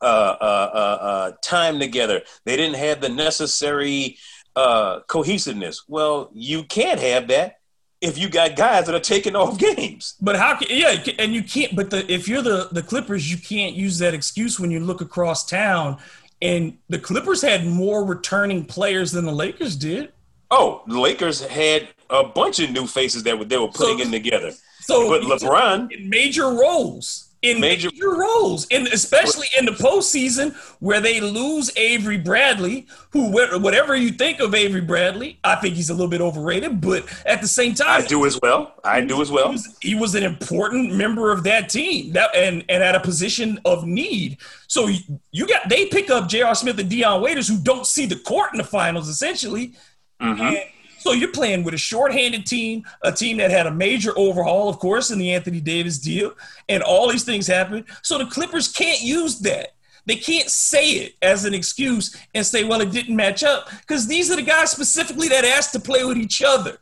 uh, uh, uh, uh, time together. They didn't have the necessary uh, cohesiveness. Well, you can't have that if you got guys that are taking off games. But how can yeah, and you can't. But the if you're the the Clippers, you can't use that excuse when you look across town. And the Clippers had more returning players than the Lakers did. Oh, the Lakers had a bunch of new faces that were they were putting so, in together. So, but LeBron in major roles in major, roles, and especially in the postseason where they lose Avery Bradley, who whatever you think of Avery Bradley, I think he's a little bit overrated, but at the same time, I do as well. I do as well. He was, he was an important member of that team, that and and at a position of need. So you got they pick up J.R. Smith and Dion Waiters, who don't see the court in the finals, essentially. Mm-hmm. And so you're playing with a shorthanded team, a team that had a major overhaul, of course, in the Anthony Davis deal, and all these things happened. So the Clippers can't use that. They can't say it as an excuse and say, well, it didn't match up, because these are the guys specifically that asked to play with each other.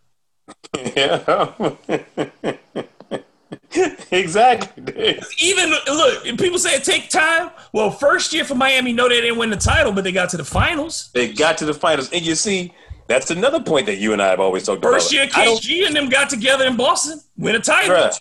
Yeah. exactly. Even look, people say it take time. Well, first year for Miami, no, they didn't win the title, but they got to the finals. They got to the finals, and you see, that's another point that you and I have always talked First about. First year KG and them got together in Boston, win a title. Bruh,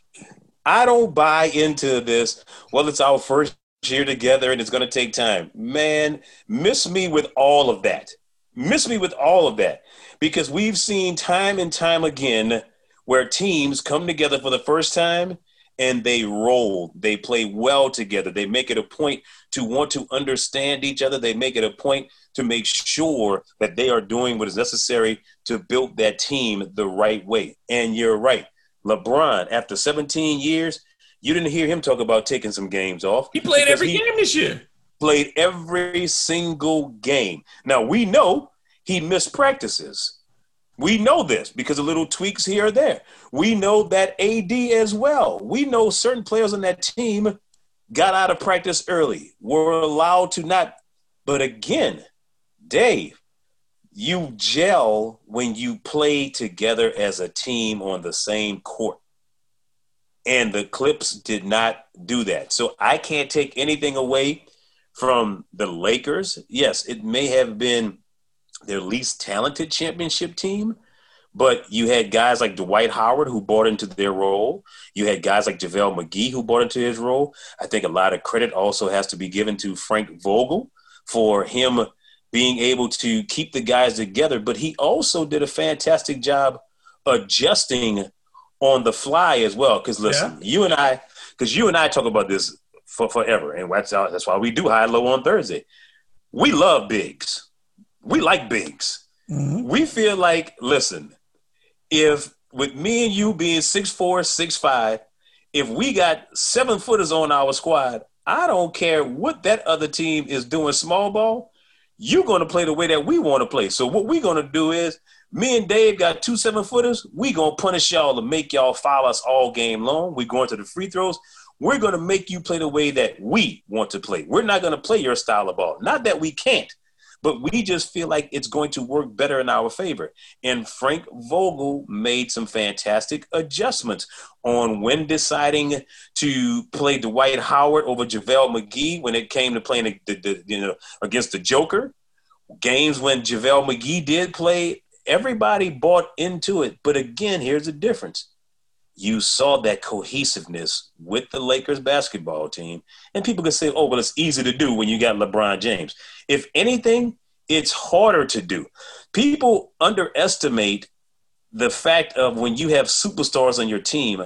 I don't buy into this. Well, it's our first year together and it's going to take time. Man, miss me with all of that. Miss me with all of that. Because we've seen time and time again where teams come together for the first time and they roll. They play well together. They make it a point to want to understand each other. They make it a point to make sure that they are doing what is necessary to build that team the right way. And you're right. LeBron, after 17 years, you didn't hear him talk about taking some games off. He played every he game this year. Played every single game. Now we know he missed practices. We know this because of little tweaks here or there. We know that AD as well. We know certain players on that team got out of practice early, were allowed to not. But again, Dave, you gel when you play together as a team on the same court. And the Clips did not do that. So I can't take anything away from the Lakers. Yes, it may have been their least talented championship team, but you had guys like Dwight Howard who bought into their role. You had guys like JaVale McGee who bought into his role. I think a lot of credit also has to be given to Frank Vogel for him being able to keep the guys together. But he also did a fantastic job adjusting on the fly as well. Because listen, yeah. you and I, because you and I talk about this for forever, and that's that's why we do high low on Thursday. We love bigs we like bigs. Mm-hmm. We feel like, listen, if with me and you being six four, six five, if we got seven footers on our squad, I don't care what that other team is doing small ball. You're going to play the way that we want to play. So what we're going to do is, me and Dave got two seven footers. We're gonna punish y'all to make y'all foul us all game long. We're going to the free throws. We're gonna make you play the way that we want to play. We're not gonna play your style of ball. Not that we can't but we just feel like it's going to work better in our favor. And Frank Vogel made some fantastic adjustments on when deciding to play Dwight Howard over JaVale McGee when it came to playing the, the, you know against the Joker. Games when JaVale McGee did play, everybody bought into it. But again, here's the difference you saw that cohesiveness with the Lakers basketball team. And people can say, oh, well, it's easy to do when you got LeBron James. If anything, it's harder to do. People underestimate the fact of when you have superstars on your team,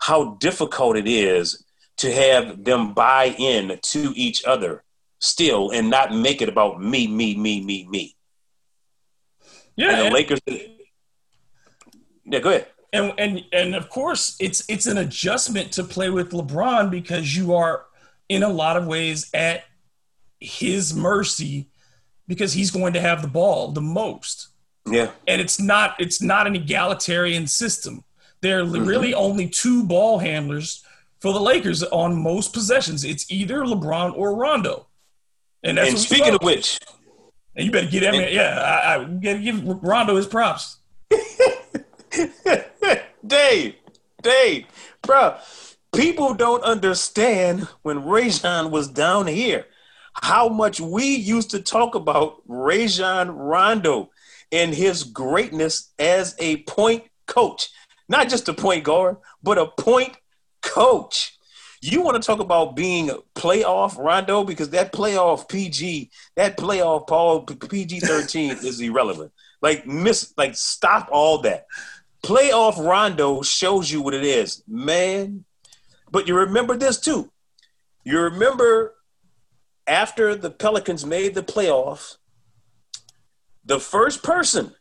how difficult it is to have them buy in to each other still and not make it about me, me, me, me, me. Yeah. And the Lakers. Yeah, go ahead and and and of course it's it's an adjustment to play with LeBron because you are in a lot of ways at his mercy because he's going to have the ball the most. Yeah. And it's not it's not an egalitarian system. There are mm-hmm. really only two ball handlers for the Lakers on most possessions. It's either LeBron or Rondo. And that's and speaking of which, and you better get him. Yeah, I, I gotta give Rondo his props. Dave, Dave, bro, people don't understand when Rajon was down here how much we used to talk about Rajon Rondo and his greatness as a point coach. Not just a point guard, but a point coach. You want to talk about being a playoff Rondo because that playoff PG, that playoff Paul PG 13 is irrelevant. Like miss like stop all that. Playoff Rondo shows you what it is, man. But you remember this too. You remember after the Pelicans made the playoffs, the first person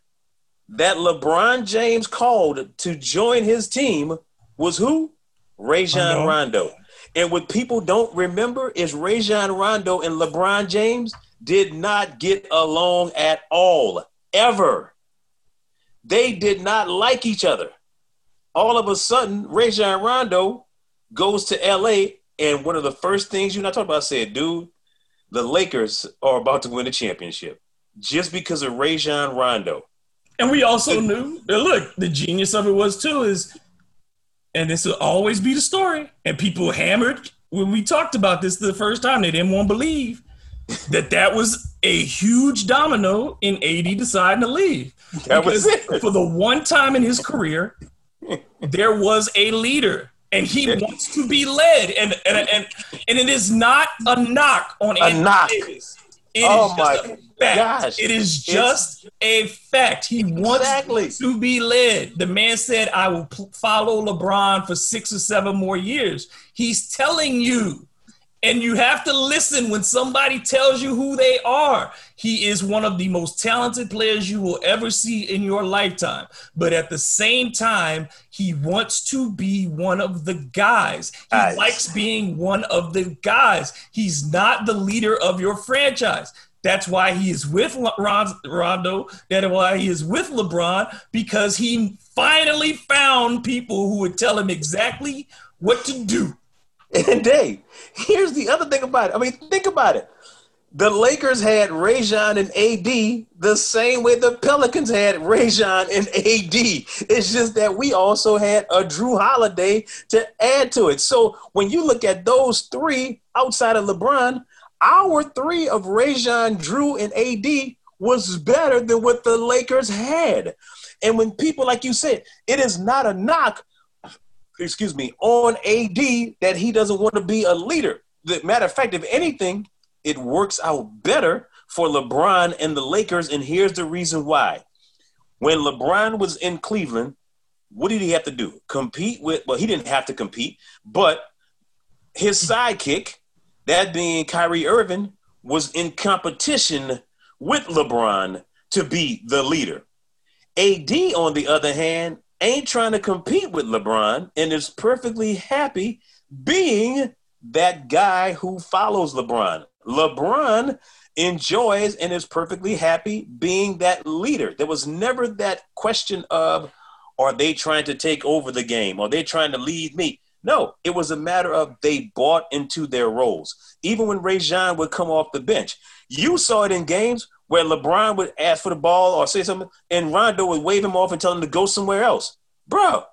that LeBron James called to join his team was who? Rajon Rondo. And what people don't remember is Rajon Rondo and LeBron James did not get along at all, ever. They did not like each other. All of a sudden, Rajon Rondo goes to LA, and one of the first things you're not talking about said, dude, the Lakers are about to win a championship just because of Rajon Rondo. And we also knew that look, the genius of it was too is, and this will always be the story. And people hammered when we talked about this the first time. They didn't want to believe that that was a huge domino in AD deciding to leave. That because was it. For the one time in his career, there was a leader and he wants to be led. And and and, and it is not a knock on a Anthony knock. Davis. It oh my gosh! It is just it's, a fact. He wants exactly. to be led. The man said, "I will follow LeBron for six or seven more years." He's telling you and you have to listen when somebody tells you who they are. He is one of the most talented players you will ever see in your lifetime. But at the same time, he wants to be one of the guys. He guys. likes being one of the guys. He's not the leader of your franchise. That's why he is with Rondo. That's why he is with LeBron because he finally found people who would tell him exactly what to do. And Dave, here's the other thing about it. I mean, think about it. The Lakers had Rajon and AD the same way the Pelicans had Rajon and AD. It's just that we also had a Jrue Holiday to add to it. So when you look at those three outside of LeBron, our three of Rajon, Jrue, and AD was better than what the Lakers had. And when people, like you said, it is not a knock excuse me, on AD that he doesn't want to be a leader. The matter of fact, if anything, it works out better for LeBron and the Lakers. And here's the reason why. When LeBron was in Cleveland, what did he have to do? Compete with, well, he didn't have to compete, but his sidekick, that being Kyrie Irving, was in competition with LeBron to be the leader. AD, on the other hand, ain't trying to compete with LeBron and is perfectly happy being that guy who follows LeBron. LeBron enjoys and is perfectly happy being that leader. There was never that question of, are they trying to take over the game? Are they trying to lead me? No, it was a matter of they bought into their roles. Even when Ray Rajon would come off the bench, you saw it in games where LeBron would ask for the ball or say something, and Rondo would wave him off and tell him to go somewhere else. Bro,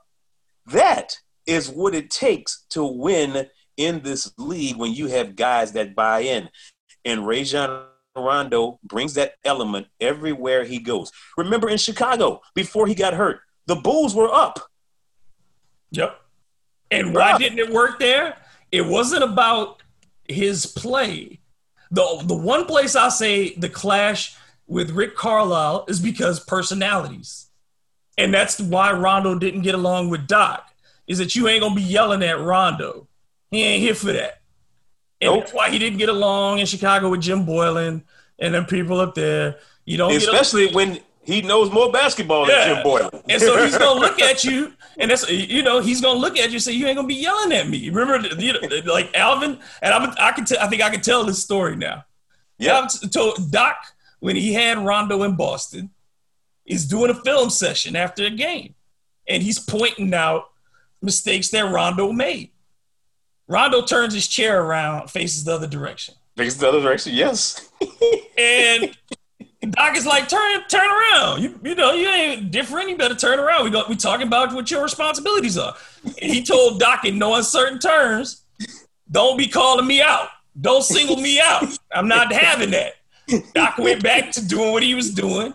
that is what it takes to win in this league when you have guys that buy in. And Rajon Rondo brings that element everywhere he goes. Remember in Chicago, before he got hurt, the Bulls were up. Yep. And why didn't it work there? It wasn't about his play. The the one place I say the clash with Rick Carlisle is because personalities. And that's why Rondo didn't get along with Doc, is that you ain't gonna be yelling at Rondo. He ain't here for that. And nope. that's why he didn't get along in Chicago with Jim Boylen and them people up there. You don't especially when he knows more basketball yeah. than Jim Boylen. and so he's gonna look at you, and that's you know he's gonna look at you and say you ain't gonna be yelling at me. Remember, you know, like Alvin, and I'm, I can t- I think I can tell this story now. Yeah, told Doc when he had Rondo in Boston, is doing a film session after a game, and he's pointing out mistakes that Rondo made. Rondo turns his chair around, faces the other direction. Faces the other direction, yes. and Doc is like, turn turn around. You you know, you ain't different. You better turn around. We got we talking about what your responsibilities are. And he told Doc in no uncertain terms, don't be calling me out Don't single me out. I'm not having that. Doc went back to doing what he was doing.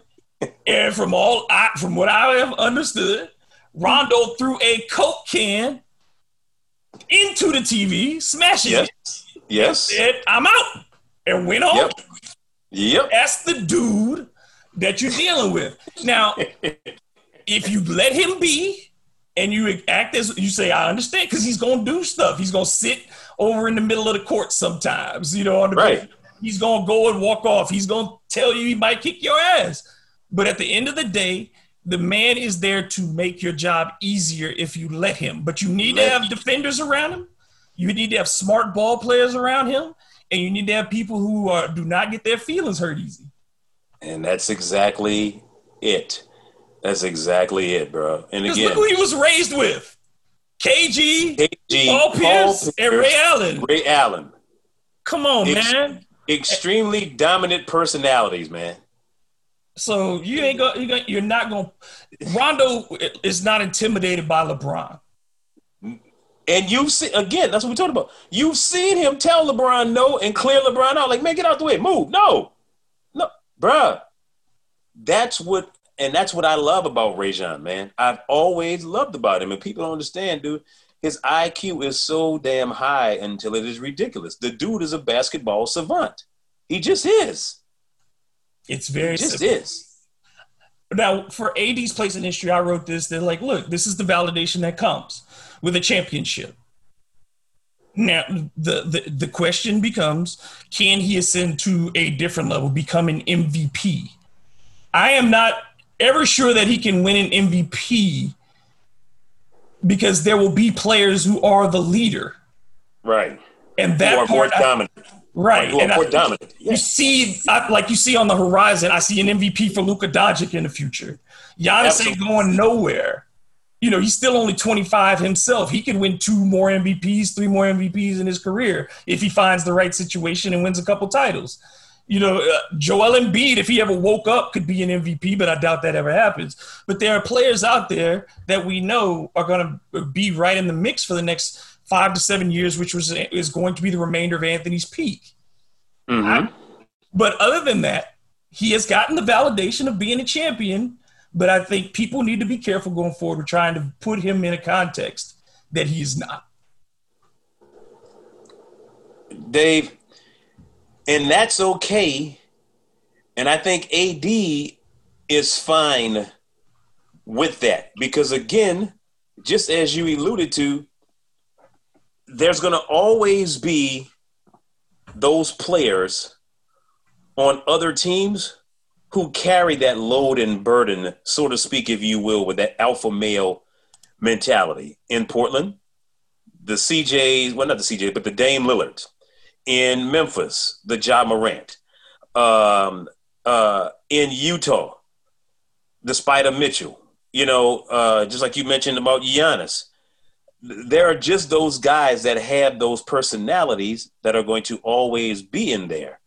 And from all I, from what I have understood, Rondo threw a Coke can into the TV, smashing Yes. it. Yes. Said, I'm out. And went on. Yep. Yep. That's the dude that you're dealing with. Now, if you let him be and you act as you say, I understand, because he's gonna do stuff. He's gonna sit over in the middle of the court sometimes, you know, on the Right. He's gonna go and walk off. He's gonna tell you he might kick your ass. But at the end of the day, the man is there to make your job easier if you let him. But you need to have defenders around him. You need to have smart ball players around him, and you need to have people who are, do not get their feelings hurt easy. And that's exactly it. That's exactly it, bro. And again, look who he was raised with: KG, KG, Paul Pierce, and Ray Allen. Ray Allen. Come on, Ex- man. Extremely dominant personalities, man. So you ain't go, you're not going. to Rondo is not intimidated by LeBron. And you've seen again, that's what we talked about. You've seen him tell LeBron no and clear LeBron out. Like, man, get out the way, move. No, no, bruh. That's what, and that's what I love about Rajon, man. I've always loved about him, and people don't understand, dude. His IQ is so damn high until it is ridiculous. The dude is a basketball savant. He just is. It's He very just simple. is. Now, for AD's place in history, I wrote this. They're like, look, this is the validation that comes with a championship. Now, the, the, the question becomes can he ascend to a different level, become an MVP? I am not ever sure that he can win an MVP because there will be players who are the leader. Right. And that are more part, I- dominant. Right? Who and are I- dominant. you see, I, like you see on the horizon, I see an MVP for Luka Doncic in the future. Giannis ain't going nowhere. You know, he's still only 25 himself. He could win two more MVPs, three more MVPs in his career if he finds the right situation and wins a couple titles. You know, uh, Joel Embiid, if he ever woke up, could be an MVP, but I doubt that ever happens. But there are players out there that we know are going to be right in the mix for the next five to seven years, which was is going to be the remainder of Anthony's peak. Mhm. But other than that, he has gotten the validation of being a champion. But I think people need to be careful going forward with trying to put him in a context that he is not. Dave, and that's okay. And I think AD is fine with that because, again, just as you alluded to, there's going to always be those players on other teams who carry that load and burden, so to speak, if you will, with that alpha male mentality. In Portland, the CJs, well, not the CJs, but the Dame Lillards in Memphis, the Ja Morant, um, uh, in Utah, the Spida Mitchell. You know, uh, just like you mentioned about Giannis, there are just those guys that have those personalities that are going to always be in there.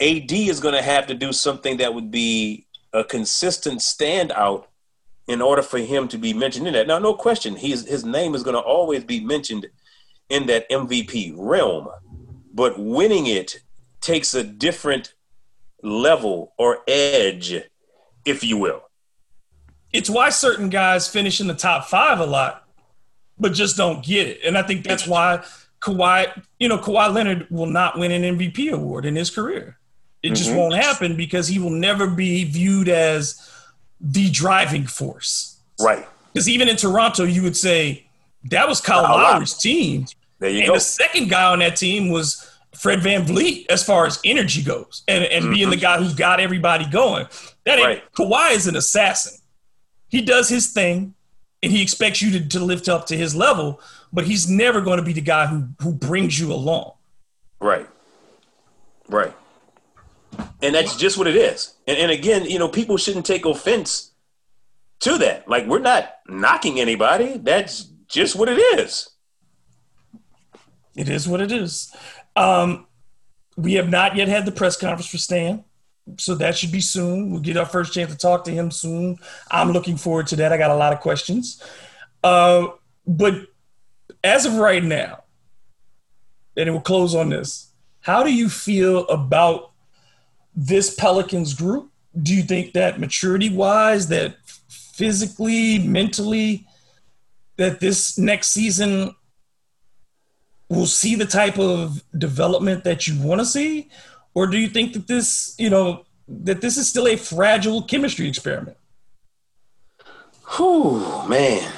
AD is going to have to do something that would be a consistent standout in order for him to be mentioned in that. Now, no question, he's, his name is going to always be mentioned in that MVP realm but winning it takes a different level or edge, if you will. It's why certain guys finish in the top five a lot, but just don't get it. And I think that's why Kawhi, you know, Kawhi Leonard will not win an MVP award in his career. It just Mhm. won't happen because he will never be viewed as the driving force. Right. Because even in Toronto, you would say that was Kyle Lowry's team. There you And go. the second guy on that team was Fred VanVleet as far as energy goes and, and being the guy who got everybody going. That Mm-hmm. Right. Kawhi is an assassin. He does his thing and he expects you to, to lift up to his level, but he's never going to be the guy who, who brings you along. Right. Right. And that's just what it is. And, and again, you know, people shouldn't take offense to that. Like, we're not knocking anybody. That's just what it is. It is what it is. Um, we have not yet had the press conference for Stan, so that should be soon. We'll get our first chance to talk to him soon. I'm looking forward to that. I got a lot of questions. Uh, but as of right now, and we'll close on this, How do you feel about this Pelicans group? Do you think that maturity wise, that physically, mentally, that this next season will see the type of development that you want to see? Or do you think that this, you know, that this is still a fragile chemistry experiment? Whew, man.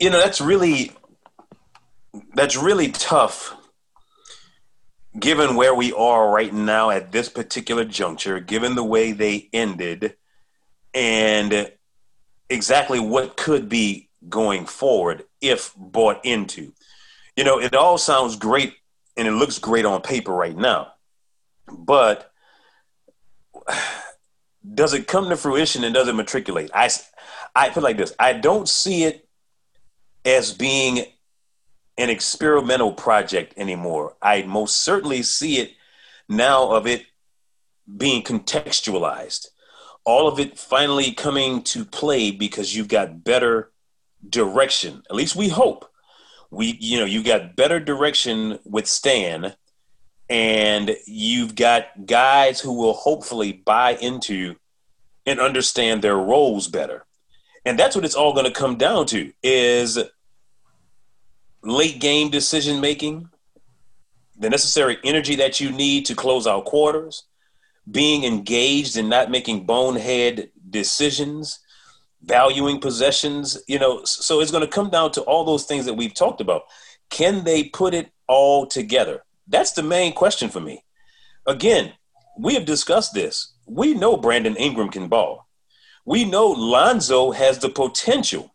You know, that's really that's really tough given where we are right now at this particular juncture, given the way they ended and exactly what could be going forward if bought into. You know, it all sounds great and it looks great on paper right now. But does it come to fruition and does it matriculate? I, I feel like this. I don't see it as being an experimental project anymore. I most certainly see it now of it being contextualized. All of it finally coming to play because you've got better direction. At least we hope. We, you know, you got better direction with Stan, and you've got guys who will hopefully buy into and understand their roles better. And that's what it's all going to come down to is late game decision making, the necessary energy that you need to close out quarters, being engaged and not making bonehead decisions, valuing possessions, you know, so it's going to come down to all those things that we've talked about. Can they put it all together? That's the main question for me. Again, we have discussed this. We know Brandon Ingram can ball. We know Lonzo has the potential.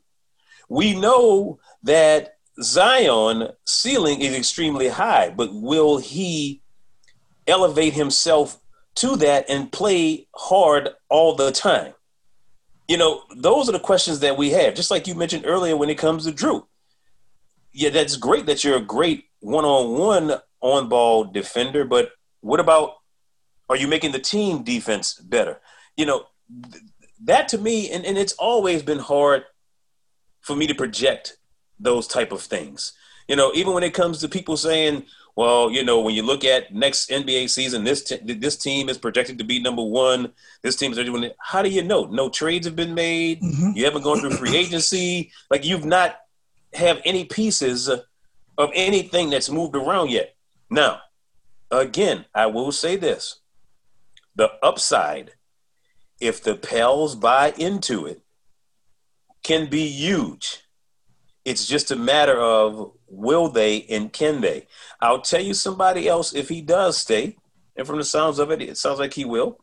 We know that Zion ceiling is extremely high, but will he elevate himself to that and play hard all the time? You know, those are the questions that we have. Just like you mentioned earlier when it comes to Jrue, Yeah, that's great that you're a great one-on-one on-ball defender, but what about are you making the team defense better? You know, that to me, and, and it's always been hard for me to project those type of things. You know, even when it comes to people saying, well, you know, when you look at next NBA season, this t- this team is projected to be number one. This team is doing it. How do you know? No trades have been made. Mm-hmm. You haven't gone through free agency. Like you've not have any pieces of anything that's moved around yet. Now, again, I will say this: the upside, if the Pels buy into it, can be huge it's just a matter of will they and can they. I'll tell you somebody else if he does stay, and from the sounds of it, it sounds like he will.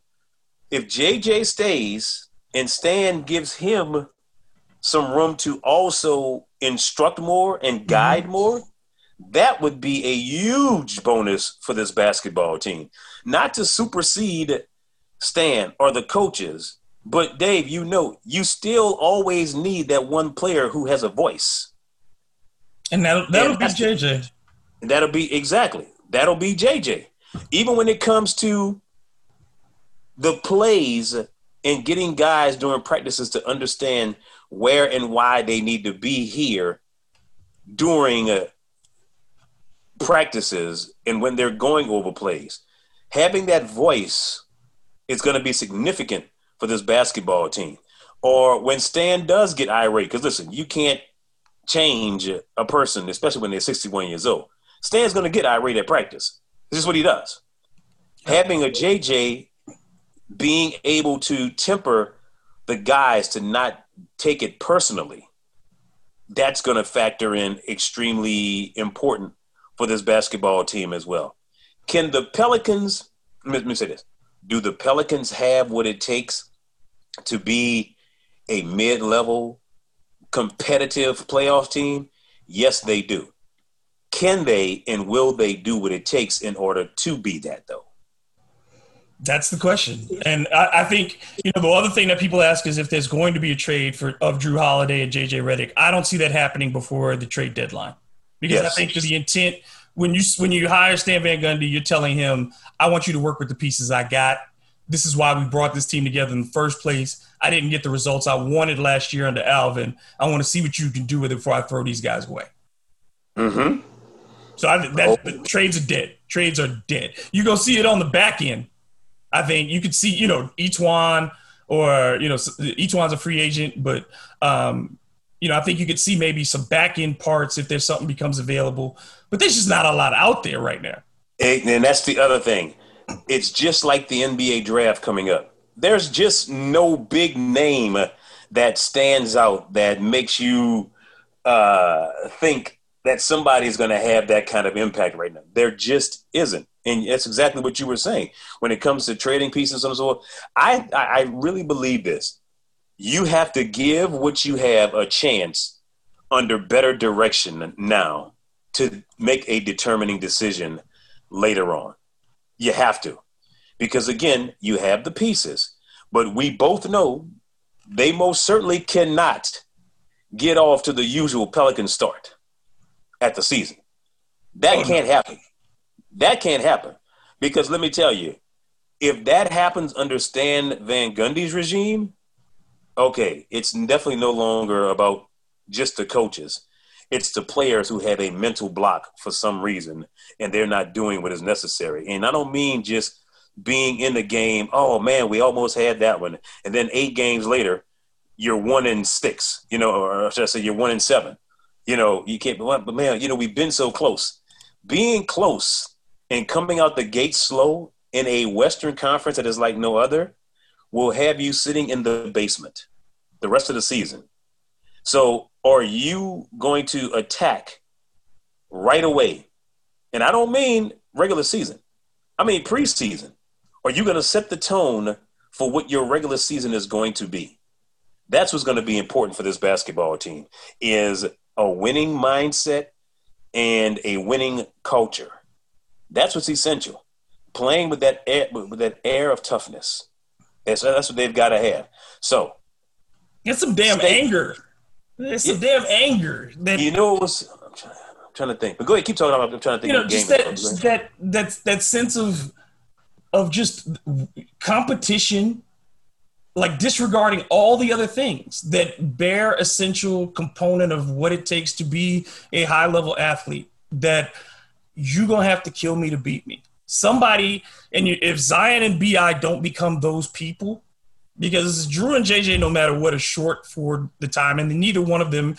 If JJ stays and Stan gives him some room to also instruct more and mm-hmm. guide more, that would be a huge bonus for this basketball team. Not to supersede Stan or the coaches, but Dave, you know, you still always need that one player who has a voice. And that'll, that'll and be JJ. That'll be exactly. That'll be JJ. Even when it comes to the plays and getting guys during practices to understand where and why they need to be here during uh, practices and when they're going over plays. Having that voice is going to be significant for this basketball team. Or when Stan does get irate, because listen, you can't change a person, especially when they're 61 years old. Stan's going to get irate at practice. This is what he does. Having a JJ being able to temper the guys to not take it personally, that's going to factor in extremely important for this basketball team as well. Can the Pelicans, let me say this, do the Pelicans have what it takes to be a mid level competitive playoff team? Yes, they do. Can they and will they do what it takes in order to be that, though? That's the question. And I, I, think, you know, the other thing that people ask is if there's going to be a trade for of Jrue Holiday and JJ Redick. I don't see that happening before the trade deadline. Because yes. I think the intent when you when you hire Stan Van Gundy, you're telling him, I want you to work with the pieces I got. This is why we brought this team together in the first place. I didn't get the results I wanted last year under Alvin. I want to see what you can do with it before I throw these guys away. Mm-hmm. So I, that oh. trades are dead. Trades are dead. You go see it on the back end. I think you could see, you know, one or you know, one's a free agent, but um, you know, I think you could see maybe some back end parts if there's something becomes available. But there's just not a lot out there right now. And that's the other thing. It's just like the NBA draft coming up. There's just no big name that stands out that makes you uh, think that somebody's going to have that kind of impact right now. There just isn't. And that's exactly what you were saying. When it comes to trading pieces and so on, I, I really believe this you have to give what you have a chance under better direction now to make a determining decision later on. You have to. Because again, you have the pieces, but we both know they most certainly cannot get off to the usual Pelican start at the season. That oh, can't happen. That can't happen. Because let me tell you, if that happens under Stan Van Gundy's regime, okay, it's definitely no longer about just the coaches. It's the players who have a mental block for some reason and they're not doing what is necessary. And I don't mean just being in the game, oh man, we almost had that one. And then eight games later, you're one in six, you know, or should I say you're one in seven. You know, you can't, but man, you know, we've been so close. Being close and coming out the gate slow in a Western conference that is like no other will have you sitting in the basement the rest of the season. So, are you going to attack right away? And I don't mean regular season, I mean preseason. Are you going to set the tone for what your regular season is going to be? That's what's going to be important for this basketball team is a winning mindset and a winning culture. That's what's essential. Playing with that air, with that air of toughness. That's, that's what they've got to have. So get some damn Stay. anger. It's some damn anger. That, you know, it was. I'm trying, I'm trying to think. But go ahead, keep talking. About, I'm trying to think. You know, just that, that that that sense of of just competition, like disregarding all the other things that bear essential component of what it takes to be a high level athlete. That you're gonna have to kill me to beat me. Somebody, and you, if Zion and BI don't become those people, because Jrue and JJ, no matter what, is short for the time, and neither one of them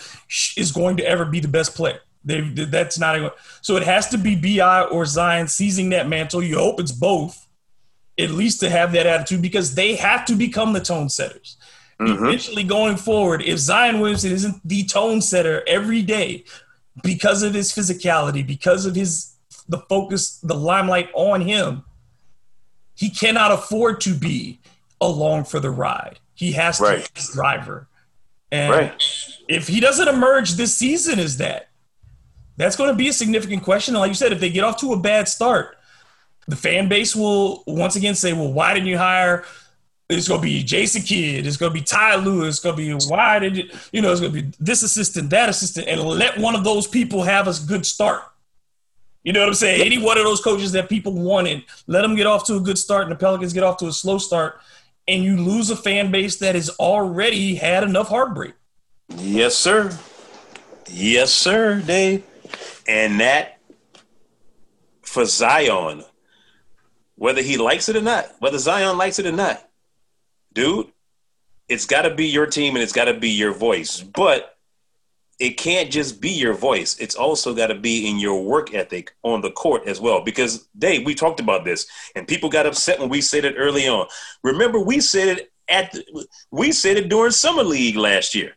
is going to ever be the best player. They, that's not so. It has to be BI or Zion seizing that mantle. You hope it's both, at least to have that attitude, because they have to become the tone setters. Mm-hmm. Eventually, going forward, if Zion Williamson isn't the tone setter every day because of his physicality, because of his the focus, the limelight on him, he cannot afford to be along for the ride. He has to right. be the driver. And right. if he doesn't emerge this season is that, that's going to be a significant question. Like you said, if they get off to a bad start, the fan base will once again say, well, why didn't you hire? It's going to be Jason Kidd. It's going to be Ty Lue. It's going to be why did you, you know, it's going to be this assistant, that assistant, and let one of those people have a good start. You know what I'm saying? Any one of those coaches that people wanted, let them get off to a good start, and the Pelicans get off to a slow start, and you lose a fan base that has already had enough heartbreak. Yes, sir. Yes, sir, Dave. And that for Zion, whether he likes it or not, whether Zion likes it or not, dude, it's got to be your team and it's got to be your voice. But it can't just be your voice. It's also got to be in your work ethic on the court as well. Because Dave, we talked about this, and people got upset when we said it early on. Remember, we said it at the, we said it during summer league last year.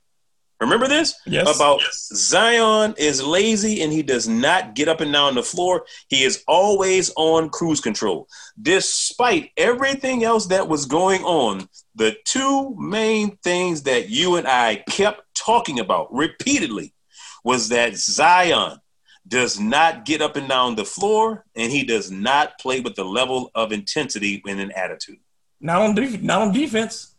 Remember this? Yes. About yes. Zion is lazy and he does not get up and down the floor. He is always on cruise control. Despite everything else that was going on, the two main things that you and I kept talking about repeatedly was that Zion does not get up and down the floor and he does not play with the level of intensity and an attitude. Not on def- not on defense.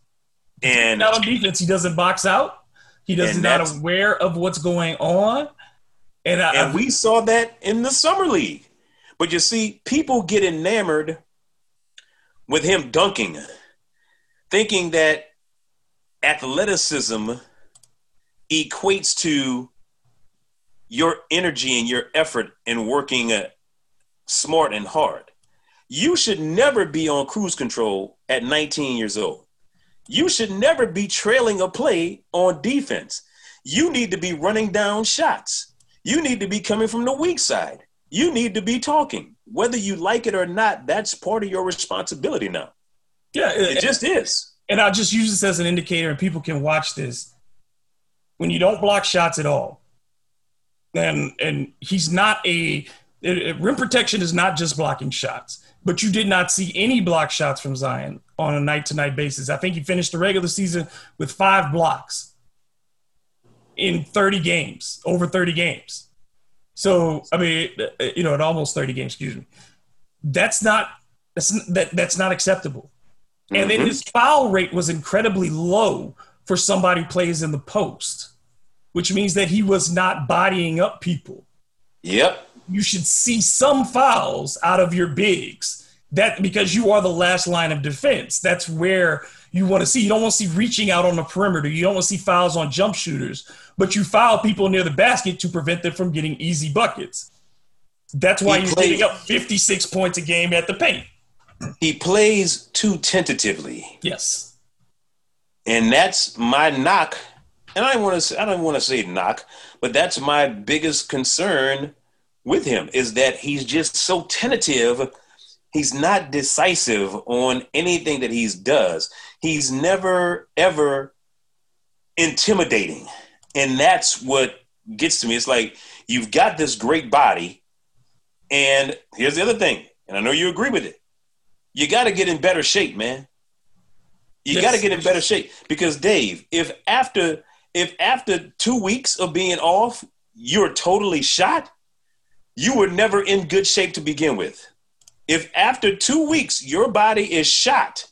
And not on defense, he doesn't box out. He does not aware of what's going on. And, I, and we saw that in the summer league. But you see, people get enamored with him dunking, thinking that athleticism equates to your energy and your effort in working uh, smart and hard. You should never be on cruise control at 19 years old. You should never be trailing a play on defense. You need to be running down shots. You need to be coming from the weak side. You need to be talking. Whether you like it or not, that's part of your responsibility now. Yeah, It just is. and I'll just use this as an indicator, and people can watch this. When you don't block shots at all, and and he's not a it- it- rim protection is not just blocking shots, but you did not see any block shots from Zion on a night to night basis. I think he finished the regular season with five blocks in 30 games, over 30 games. So I mean, you know, at almost 30 games, excuse me. That's not that's that that's not acceptable. And then Mhm. his foul rate was incredibly low for somebody who plays in the post, which means that he was not bodying up people. Yep. You should see some fouls out of your bigs. That because you are the last line of defense. That's where you want to see. You don't want to see reaching out on the perimeter. You don't want to see fouls on jump shooters, but you foul people near the basket to prevent them from getting easy buckets. That's why He he's played- giving up 56 points a game at the paint. He plays too tentatively. Yes. and that's my knock. And I want to say, I don't want to say knock, but that's my biggest concern with him is that he's just so tentative. He's not decisive on anything that he does. He's never ever intimidating, and that's what gets to me. It's like you've got this great body, and here's the other thing, and I know you agree with it. You got to get in better shape, man. You Yes. got to get in better shape because Dave, if after if after two weeks of being off, you're totally shot, you were never in good shape to begin with. If after two weeks your body is shot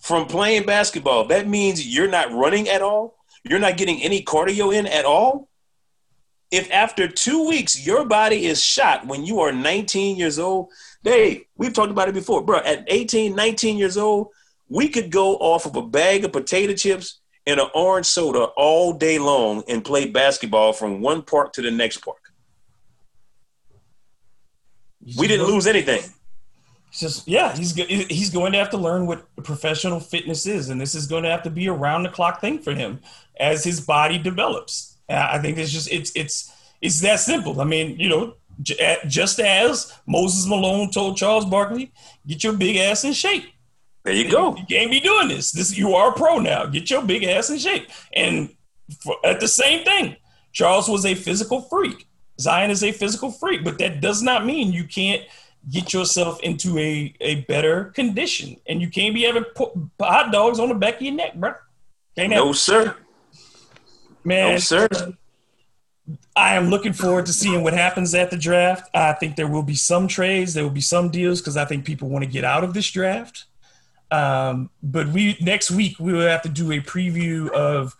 from playing basketball, that means you're not running at all. You're not getting any cardio in at all. If after two weeks your body is shot when you are 19 years old, Dave, we've talked about it before, bro. At 18, 19 years old, we could go off of a bag of potato chips and an orange soda all day long and play basketball from one park to the next park. We didn't lose anything. It's just yeah, he's he's going to have to learn what professional fitness is, and this is going to have to be a round the clock thing for him as his body develops. I think it's just it's it's it's that simple. I mean, you know, j- just as Moses Malone told Charles Barkley, "Get your big ass in shape." There you go. You can't be doing this. This you are a pro now. Get your big ass in shape. And for, at the same thing, Charles was a physical freak. Zion is a physical freak, but that does not mean you can't get yourself into a, a better condition. And you can't be having hot dogs on the back of your neck, bro. Can't have, No, sir. man. No, sir. I am looking forward to seeing what happens at the draft. I think there will be some trades, there will be some deals because I think people want to get out of this draft. Um, but we next week we will have to do a preview of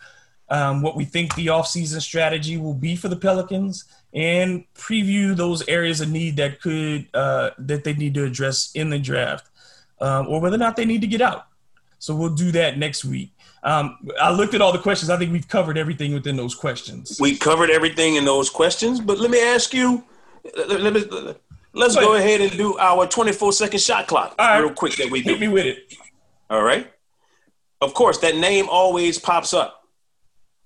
um, what we think the offseason strategy will be for the Pelicans and preview those areas of need that could uh, that they need to address in the draft um, or whether or not they need to get out. So we'll do that next week. Um, I looked at all the questions. I think we've covered everything within those questions. We covered everything in those questions, but let me ask you. Let, let me, let's Go ahead and do our 24 second shot clock All right. real quick that we Hit me with it. All right. Of course, that name always pops up.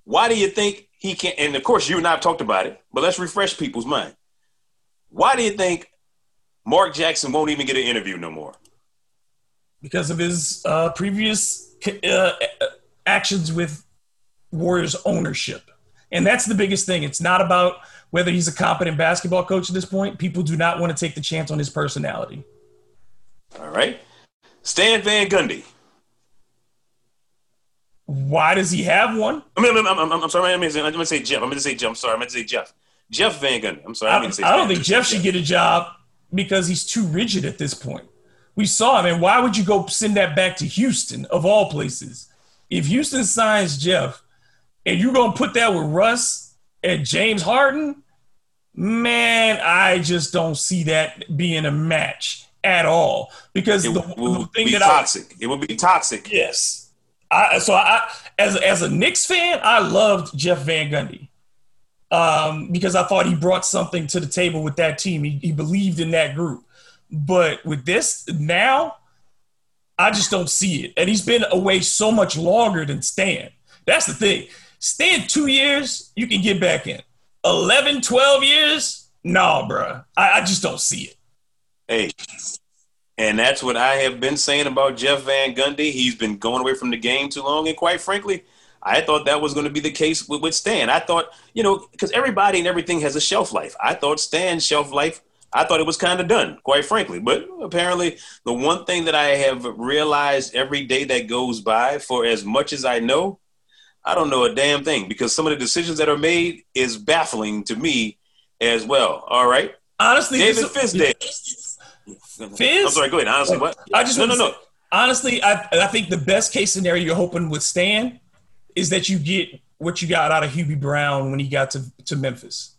Why do you think he can't? And of course, you and I have talked about it, but let's refresh people's mind. Why do you think Mark Jackson won't even get an interview no more? because of his uh, previous uh, actions with Warriors ownership. And that's the biggest thing. It's not about whether he's a competent basketball coach at this point. People do not want to take the chance on his personality. All right. Stan Van Gundy. Why does he have one? I mean, I'm, I'm, I'm, I'm sorry. I'm going to say Jeff. I'm going to say Jeff. I'm sorry. I'm going to say Jeff. Jeff Van Gundy. I'm sorry. I, I, mean to say I don't think Jeff should get a job because he's too rigid at this point. We saw him, and why would you go send that back to Houston of all places? If Houston signs Jeff, and you're gonna put that with Russ and James Harden, man, I just don't see that being a match at all. Because It the, will the thing be that toxic. It will be toxic. Yes, I so I as as a Knicks fan, I loved Jeff Van Gundy. um, because I thought he brought something to the table with that team. He, he believed in that group. But with this now, I just don't see it. And he's been away so much longer than Stan. That's the thing. Stan two years, you can get back in. 11, 12 years, nah, bro. I, I just don't see it. Hey, and that's what I have been saying about Jeff Van Gundy. He's been going away from the game too long. And quite frankly, I thought that was going to be the case with, with Stan. I thought, you know, because everybody and everything has a shelf life. I thought Stan's shelf life, I thought it was kind of done, quite frankly. But apparently, the one thing that I have realized every day that goes by, for as much as I know, I don't know a damn thing because some of the decisions that are made is baffling to me as well. All right. Honestly, David Fizdale. Fizz? I'm sorry, go ahead. Honestly, what? I just no, no, no. say- Honestly, I, I think the best case scenario you're hoping with Stan is that you get what you got out of Hubie Brown when he got to, to Memphis.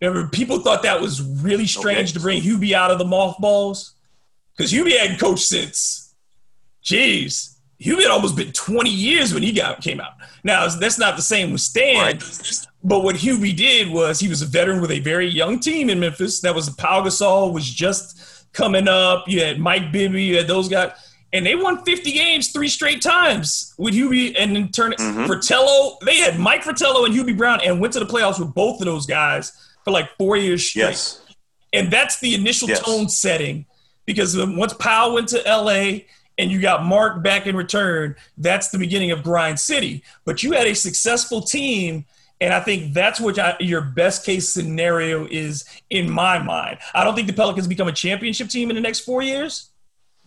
Remember, people thought that was really strange Okay. to bring Hubie out of the mothballs because Hubie hadn't coached since, jeez, Hubie had almost been 20 years when he got came out. Now, that's not the same with Stan. Right. But what Hubie did was he was a veteran with a very young team in Memphis. That was Pau Gasol was just coming up. You had Mike Bibby, you had those guys, and they won 50 games three straight times with Hubie and then turn it Mhm. Fratello. They had Mike Fratello and Hubie Brown and went to the playoffs with both of those guys for like four years straight. Yes. And that's the initial Yes. tone setting because once Pau went to LA and you got Marc back in return, that's the beginning of Grind City. But you had a successful team. And I think that's what I, your best case scenario is in my mind. I don't think the Pelicans become a championship team in the next four years.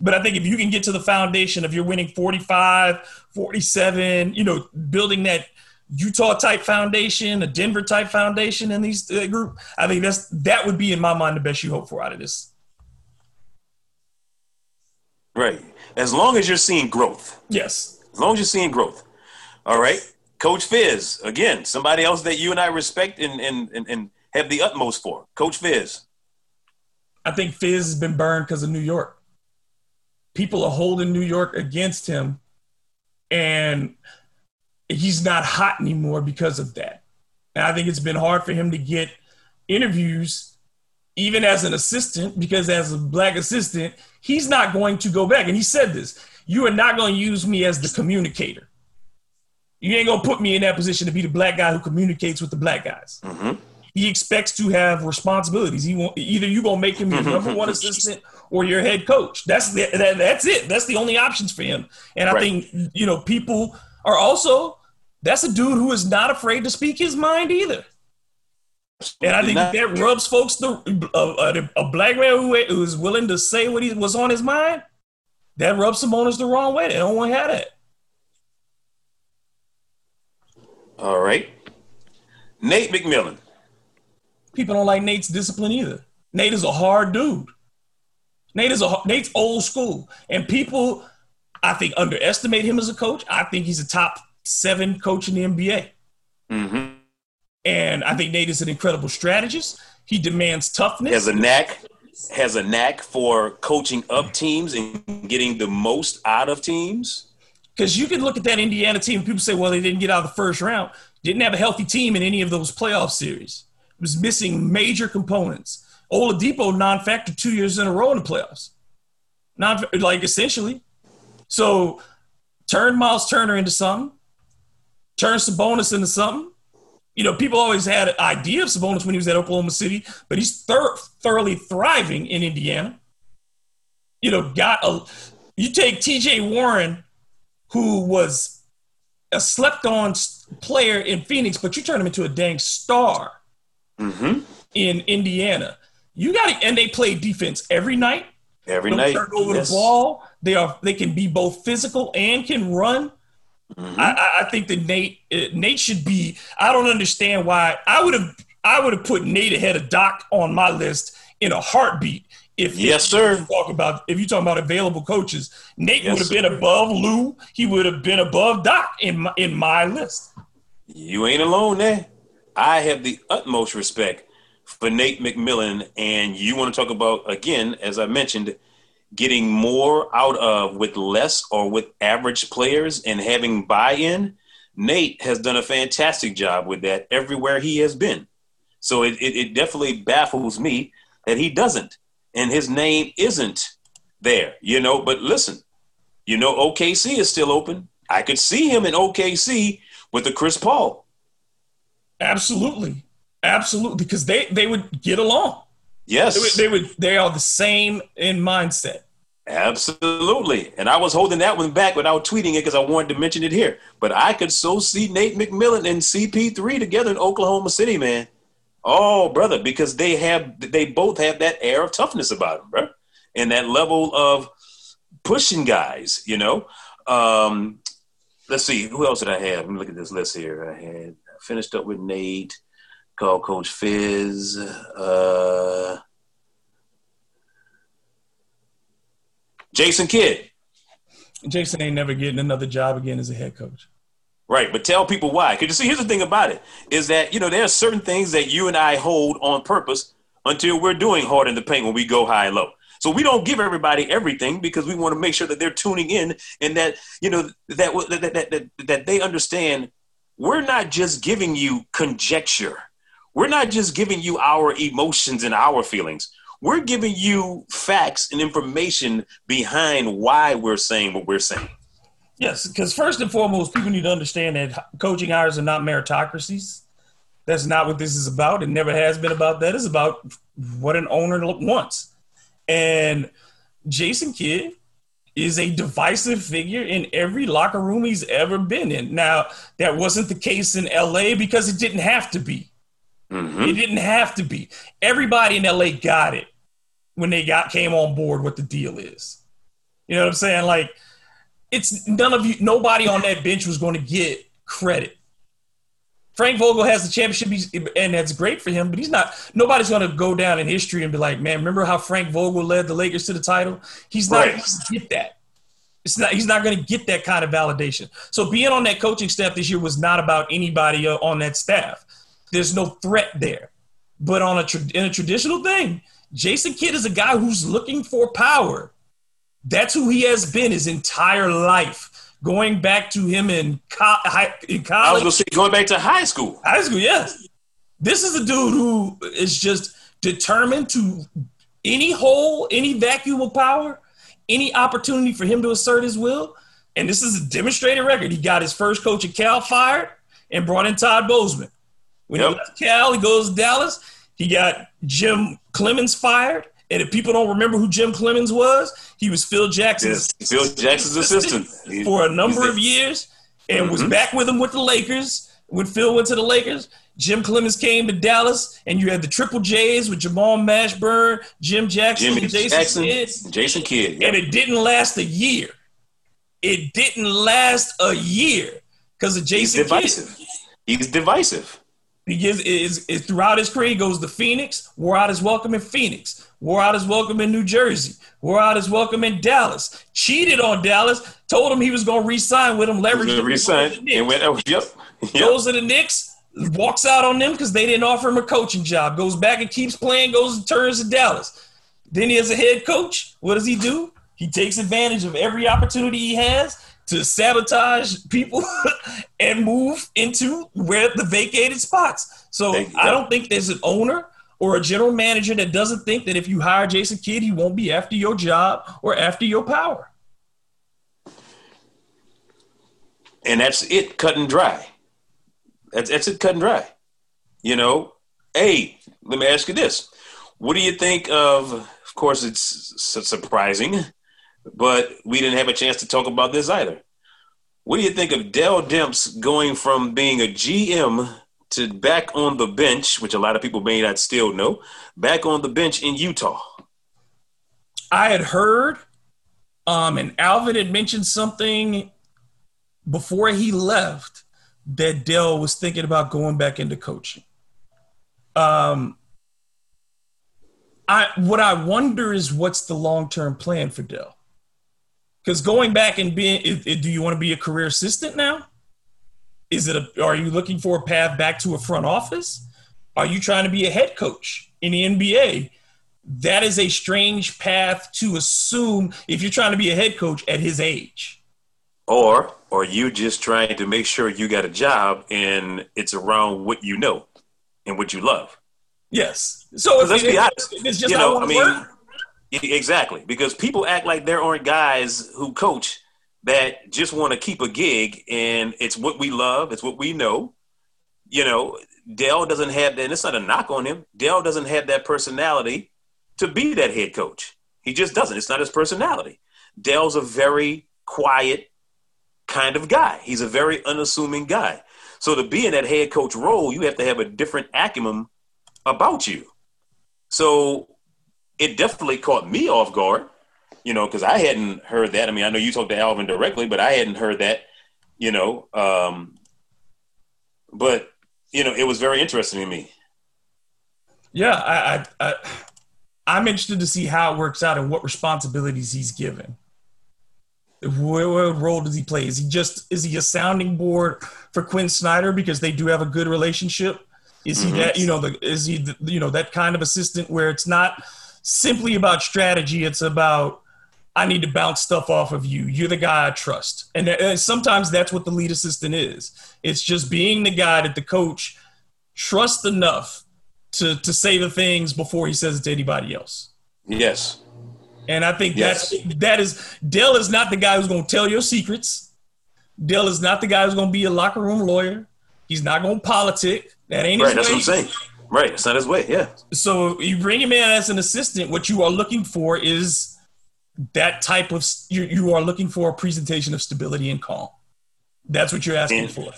But I think if you can get to the foundation of you're winning 45, 47, you know, building that Utah type foundation, a Denver type foundation in these uh, group, I think that's that would be in my mind the best you hope for out of this. Right. As long as you're seeing growth. Yes. As long as you're seeing growth. All right. Coach Fizz, again, somebody else that you and I respect and, and, and, and have the utmost for. Coach Fizz. I think Fizz has been burned because of New York. People are holding New York against him, and he's not hot anymore because of that. And I think it's been hard for him to get interviews, even as an assistant, because as a black assistant, he's not going to go back. And he said this you are not going to use me as the communicator. You ain't to put me in that position to be the black guy who communicates with the black guys Mm-hmm. he expects to have responsibilities. He want, either you gonna make him your number one assistant or your head coach. That's the, that, that's it. That's the only options for him. And I Right. think you know people are also that's a dude who is not afraid to speak his mind either. And I think that rubs folks the a, a, a black man who, who is willing to say what he was on his mind. That rubs some owners the wrong way. They don't want to have that. All right. Nate McMillan. people don't like Nate's discipline either. Nate is a hard dude. Nate is a Nate's old school, and people, I think, underestimate him as a coach. I think he's a top seven coach in the NBA, Mm-hmm. and I think Nate is an incredible strategist. He demands toughness. Has a knack has a knack for coaching up teams and getting the most out of teams. Because you can look at that Indiana team, people say, well, they didn't get out of the first round. Didn't have a healthy team in any of those playoff series. It was missing major components. Oladipo non-factor two years in a row in the playoffs. Non like essentially. So turn Miles Turner into something. Turn Sabonis into something. You know, people always had an idea of Sabonis when he was at Oklahoma City, but he's thor- thoroughly thriving in Indiana. You know, got a. You take T.J. Warren, who was a slept-on player in Phoenix, but you turned him into a dang star Mm-hmm. in Indiana. You got to, and they play defense every night. Every Don't night. turn over Yes. the ball. They are they can be both physical and can run. Mhm. I, I- I think that Nate uh, Nate should be. I don't understand why I would have I would have put Nate ahead of Doc on my list in a heartbeat. If Yes, sir. you Talk about if you talking about available coaches, Nate Yes, would have been above Lue. He would have been above Doc in my, in my list. You ain't alone there. I have the utmost respect for Nate McMillan, and you want to talk about again, as I mentioned, getting more out of with less or with average players and having buy-in. Nate has done a fantastic job with that everywhere he has been. So it, it, it definitely baffles me that he doesn't, and his name isn't there. You know, but listen, you know, OKC is still open. I could see him in OKC with the Chris Paul. Absolutely, absolutely, because they they would get along. Yes, they would, they would. They are the same in mindset. Absolutely. And I was holding that one back without tweeting it because I wanted to mention it here. But I could so see Nate McMillan and CP3 together in Oklahoma City, man. Oh, brother, because they have they both have that air of toughness about them, bro. And that level of pushing guys, you know. Um, let's see, who else did I have? Let me look at this list here. I had I finished up with Nate, called Coach Fizz. Uh, Jason Kidd. Jason ain't never getting another job again as a head coach. Right, but tell people why. Because you see, here's the thing about it is that you know there are certain things that you and I hold on purpose until we're doing hard in the paint when we go high and low. So we don't give everybody everything because we want to make sure that they're tuning in and that you know that that that, that, that they understand we're not just giving you conjecture. We're not just giving you our emotions and our feelings. We're giving you facts and information behind why we're saying what we're saying. Yes, because first and foremost, people need to understand that coaching hires are not meritocracies. That's not what this is about. It never has been about that. It's about what an owner wants. And Jason Kidd is a divisive figure in every locker room he's ever been in. Now, that wasn't the case in LA because it didn't have to be. Mm-hmm. It didn't have to be. Everybody in LA got it when they got came on board what the deal is. You know what I'm saying? Like it's none of you nobody on that bench was going to get credit. Frank Vogel has the championship, and that's great for him. But he's not. Nobody's going to go down in history and be like, "Man, remember how Frank Vogel led the Lakers to the title?" He's not right. going to get that. It's not. He's not going to get that kind of validation. So being on that coaching staff this year was not about anybody uh, on that staff. There's no threat there. But on a in a traditional thing, Jason Kidd is a guy who's looking for power. That's who he has been his entire life. Going back to him in, co- in college. I was going to say, going back to high school. High school, yes. This is a dude who is just determined to any hole, any vacuum of power, any opportunity for him to assert his will. And this is a demonstrated record. He got his first coach at Cal fired and brought in Todd Bozeman. When yep. he left Cal, he goes to Dallas. He got Jim Cleamons fired. And if people don't remember who Jim Cleamons was, he was Phil Jackson's yes, Phil Jackson's assistant for a number of years and mm-hmm. was back with him with the Lakers. When Phil went to the Lakers, Jim Cleamons came to Dallas, and you had the Triple J's with Jamal Mashburn, Jim Jackson, Jimmy Jason Jackson, Kidd. Jason Kidd. Yep. And it didn't last a year. It didn't last a year because of Jason He's divisive. Kidd. He's divisive. He gives is, is throughout his career, he goes to Phoenix, wore out his welcome in Phoenix, wore out his welcome in New Jersey, wore out his welcome in Dallas, cheated on Dallas, told him he was going to resign with him, leverage him. Resign and went, oh, yep, yep. Goes to the Knicks, walks out on them because they didn't offer him a coaching job. Goes back and keeps playing, goes and turns to Dallas. Then he has a head coach. What does he do? He takes advantage of every opportunity he has to sabotage people and move into where the vacated spots. So I don't think there's an owner or a general manager that doesn't think that if you hire Jason Kidd, he won't be after your job or after your power. And that's it, cut and dry. That's, that's it, cut and dry. You know, hey, let me ask you this: What do you think of? Of course, it's surprising but we didn't have a chance to talk about this either. What do you think of Dell Demps going from being a GM to back on the bench, which a lot of people may not still know, back on the bench in Utah? I had heard, um, and Alvin had mentioned something before he left that Dell was thinking about going back into coaching. Um, I what I wonder is what's the long term plan for Dell? Because going back and being, do you want to be a career assistant now? Is it a, are you looking for a path back to a front office? Are you trying to be a head coach in the NBA? That is a strange path to assume if you're trying to be a head coach at his age. Or are you just trying to make sure you got a job and it's around what you know and what you love? Yes. So if let's it- be honest. it's just you know, one I mean, word, e- exactly because people act like there aren't guys who coach that just want to keep a gig, and it's what we love, it's what we know. You know, Dell doesn't have that. And it's not a knock on him. Dell doesn't have that personality to be that head coach. He just doesn't. It's not his personality. Dell's a very quiet kind of guy. He's a very unassuming guy. So to be in that head coach role, you have to have a different acumen about you. So it definitely caught me off guard, you know, because I hadn't heard that. I mean, I know you talked to Alvin directly, but I hadn't heard that, you know. Um, but you know, it was very interesting to me. yeah, I, I, I, I'm interested to see how it works out and what responsibilities he's given. What, what role does he play? Is he just is he a sounding board for Quin Snyder because they do have a good relationship? Is he Mhm. that you know the is he the, you know that kind of assistant where it's not simply about strategy? It's about I need to bounce stuff off of you. You're the guy I trust, and, and sometimes that's what the lead assistant is. It's just being the guy that the coach trusts enough to to say the things before he says it to anybody else. Yes. And I think Yes. that's that is Dell is not the guy who's going to tell your secrets. Dell is not the guy who's going to be a locker room lawyer. He's not going to politic. That ain't Right. his That's way. what I'm saying. Right. It's not his way. Yeah. So you bring him in as an assistant. What you are looking for is that type of you, you are looking for a presentation of stability and calm. That's what you're asking And- for.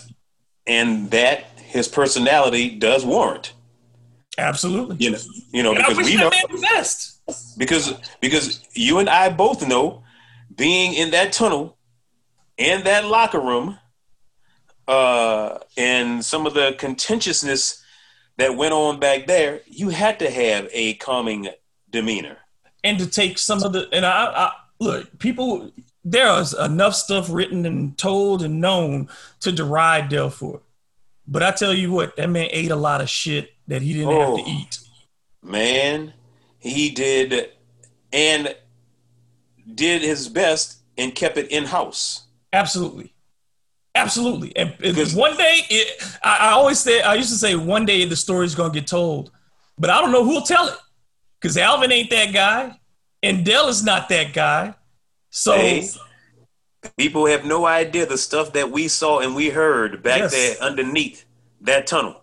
And that his personality does warrant. Absolutely. You know. You know And because we know best. because because you and I both know being in that tunnel in that locker room uh and some of the contentiousness that went on back there you had to have a calming demeanor and to take some of the and I, I look people there is enough stuff written and told and known to deride Dell Ford. But I tell you what, that man ate a lot of shit that he didn't have Oh. to eat. man he did and did his best and kept it in house Absolutely. Absolutely. And, and one day it, I, I always say I used to say one day the story's gonna get told, but I don't know who'll tell it. Because Alvin ain't that guy, and Dell is not that guy. So Hey, people have no idea the stuff that we saw and we heard back Yes. there underneath that tunnel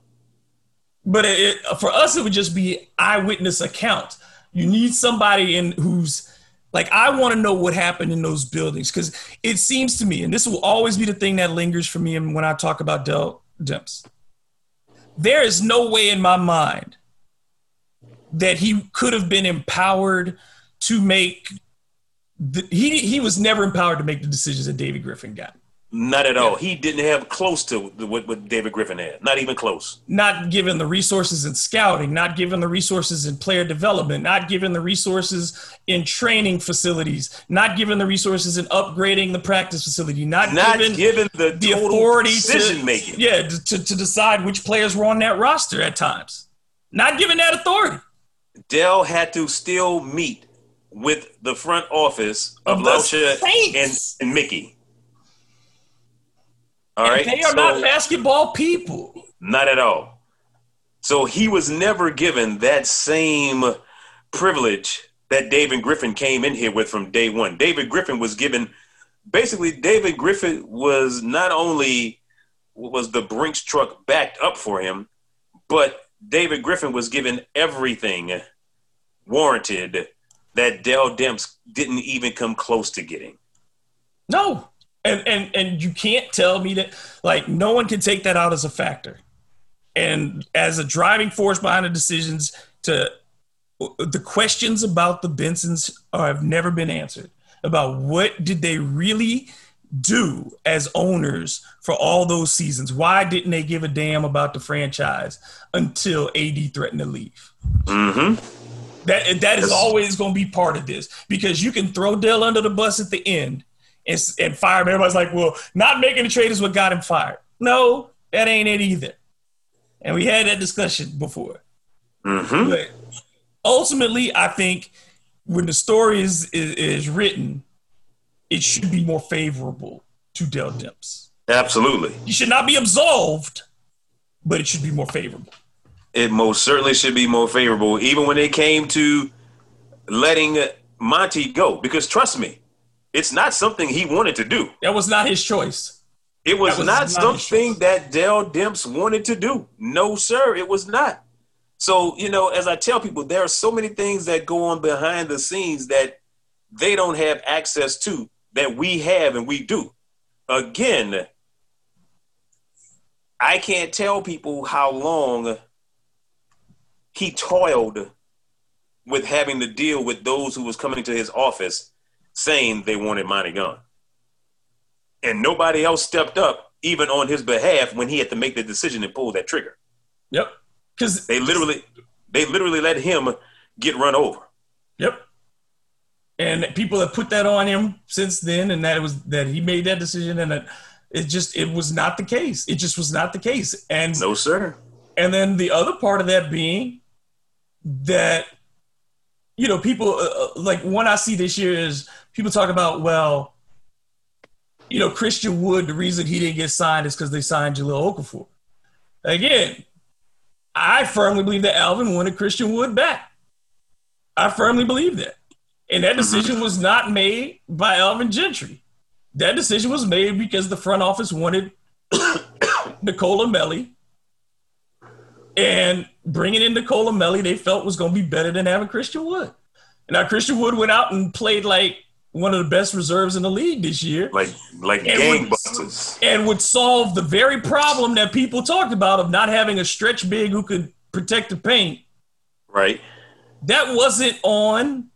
but it- for us it would just be eyewitness account you need somebody in who's like i want to know what happened in those buildings because it seems to me and this will always be the thing that lingers for me when i talk about Dell Demps. there is no way in my mind that he could have been empowered to make the, he he was never empowered to make the decisions that david griffin got Not at all. He didn't have close to what, what David Griffin had. Not even close. not given the resources in scouting, not given the resources in player development, not given the resources in training facilities, not given the resources in upgrading the practice facility, not, Not given given the, the total authority decision to making. yeah to, to decide which players were on that roster at times. Not given that authority. Dell had to still meet with the front office of, Of the and, and Mickey. All And right. they are so- not basketball people. Not at all. So he was never given that same privilege that David Griffin came in here with from day one. David Griffin was given basically David Griffin was not only was the Brinks truck backed up for him, but David Griffin was given everything warranted that Dell Demps didn't even come close to getting. No. And and and you can't tell me that like no one can take that out as a factor. And as a driving force behind the decisions to the questions about the Bensons are, have never been answered about what did they really do as owners for all those seasons? Why didn't they give a damn about the franchise until AD threatened to leave? Mm-hmm. That that is always going to be part of this because you can throw Dell under the bus at the end and, and fire him. Everybody's like, "Well, not making the trade is what got him fired." No, that ain't it either. And we had that discussion before. Mm-hmm. But ultimately, I think when the story is, is is written, it should be more favorable to Dell Demps. Absolutely. He should not be absolved, but it should be more favorable. It most certainly should be more favorable, even when it came to letting Monty go. Because trust me, it's not something he wanted to do. That was not his choice. It was, was not, not something that Dell Demps wanted to do. No, sir, it was not. So, you know, as I tell people, there are so many things that go on behind the scenes that they don't have access to that we have and we do. Again, I can't tell people how long he toiled with having to deal with those who was coming to his office saying they wanted Monty gone. And nobody else stepped up even on his behalf when he had to make the decision and pull that trigger. Yep. Cuz they literally they literally let him get run over. Yep. And people have put that on him since then and that it was that he made that decision and that it just it was not the case. It just was not the case. And No sir. And then the other part of that being that you know people uh, uh like one I see this year is people talk about well you know, Christian Wood, the reason he didn't get signed is because they signed Jahlil Okafor. Again, I firmly believe that Alvin wanted Christian Wood back. I firmly believe that. And that mm-hmm. decision was not made by Alvin Gentry. That decision was made because the front office wanted Nicolo Melli. And bringing in Nicolo Melli, they felt was going to be better than having Christian Wood. And now Christian Wood went out and played like one of the best reserves in the league this year. Like like gangbusters. And would solve the very problem that people talked about of not having a stretch big who could protect the paint. Right. That wasn't on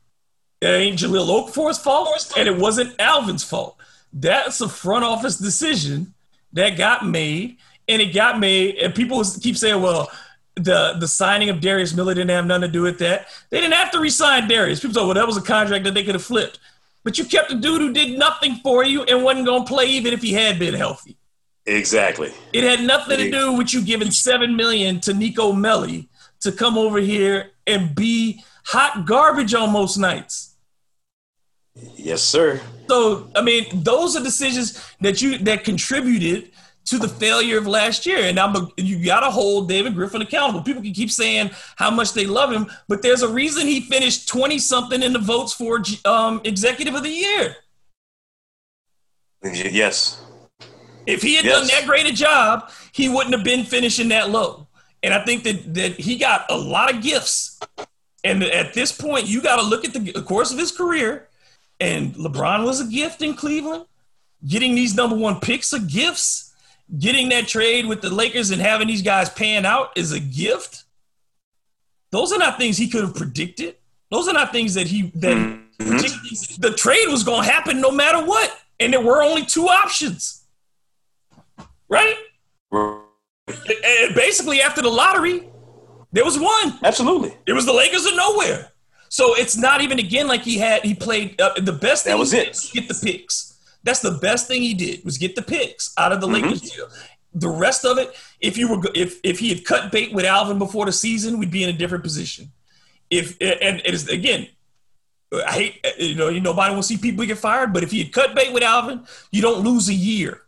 uh, it ain't Jahlil Okafor's fault, and it wasn't Alvin's fault. That's a front office decision that got made, and it got made, and people keep saying, well, the the signing of Darius Miller didn't have nothing to do with that. They didn't have to resign Darius. People say, well, that was a contract that they could have flipped. But you kept a dude who did nothing for you and wasn't going to play even if he had been healthy. Exactly. It had nothing to do with you giving seven million to Nico Melli to come over here and be hot garbage on most nights. Yes, sir. So I mean, those are decisions that you that contributed to the failure of last year. And I'm a, you got to hold David Griffin accountable. People can keep saying how much they love him, but there's a reason he finished 20 something in the votes for um, executive of the year. Yes. If he had yes. done that great a job, he wouldn't have been finishing that low. And I think that that he got a lot of gifts. And at this point, you got to look at the course of his career. And LeBron was a gift in Cleveland. Getting these number one picks are gifts getting that trade with the Lakers and having these guys pan out is a gift. Those are not things he could have predicted. Those are not things that he that mm-hmm. the trade was going to happen no matter what, and there were only two options, right? And basically, after the lottery, there was one. Absolutely, it was the Lakers of nowhere. So it's not even again like he had he played uh, the best. That was it. Get the picks. That's the best thing he did was get the picks out of the mm-hmm. Lakers deal. The rest of it, if you were if if he had cut bait with Alvin before the season, we'd be in a different position. If and it is again, I hate you know you nobody will see people get fired, but if he had cut bait with Alvin, you don't lose a year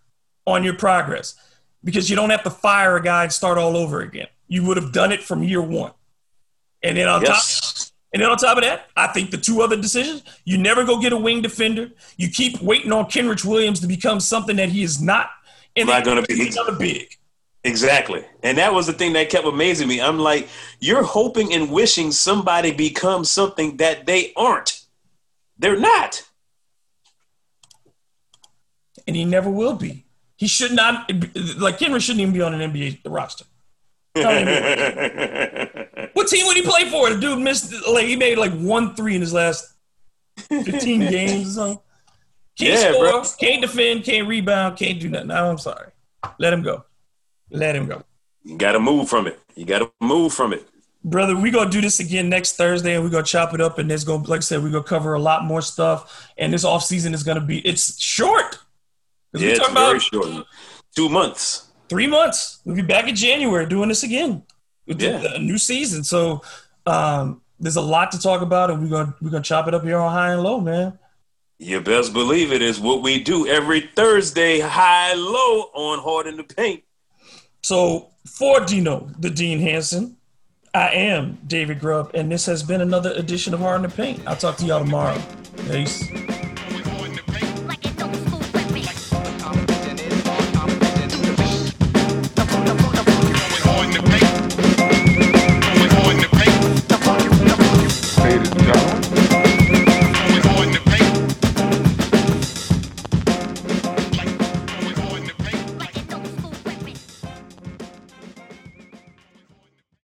on your progress because you don't have to fire a guy and start all over again. You would have done it from year one. And then on yes. top and then on top of that, I think the two other decisions, you never go get a wing defender. You keep waiting on Kenrich Williams to become something that he is not. And not going to be another big. Exactly. And that was the thing that kept amazing me. I'm like, you're hoping and wishing somebody becomes something that they aren't. They're not. And he never will be. He should not, like Kenrich shouldn't even be on an NBA roster. what team would he play for? The dude missed like he made like one three in his last fifteen games or something. Can't yeah, score, bro. can't defend, can't rebound, can't do nothing. No, I'm sorry. Let him go. Let him go. You got to move from it. You got to move from it. Brother, we're gonna do this again next Thursday and we're gonna chop it up and there's gonna like I said, we're gonna cover a lot more stuff. And this off season is gonna be it's short. Yeah, it's very short. Two months three months. We'll be back in January doing this again. Yeah. A new season. So um, there's a lot to talk about, and we're gonna we're gonna chop it up here on high and low, man. You best believe it is what we do every Thursday, high low on Hard in the Paint. So for Dino, the Dean Hanson, I am David Grubb, and this has been another edition of Hard in the Paint. I'll talk to y'all tomorrow. Peace.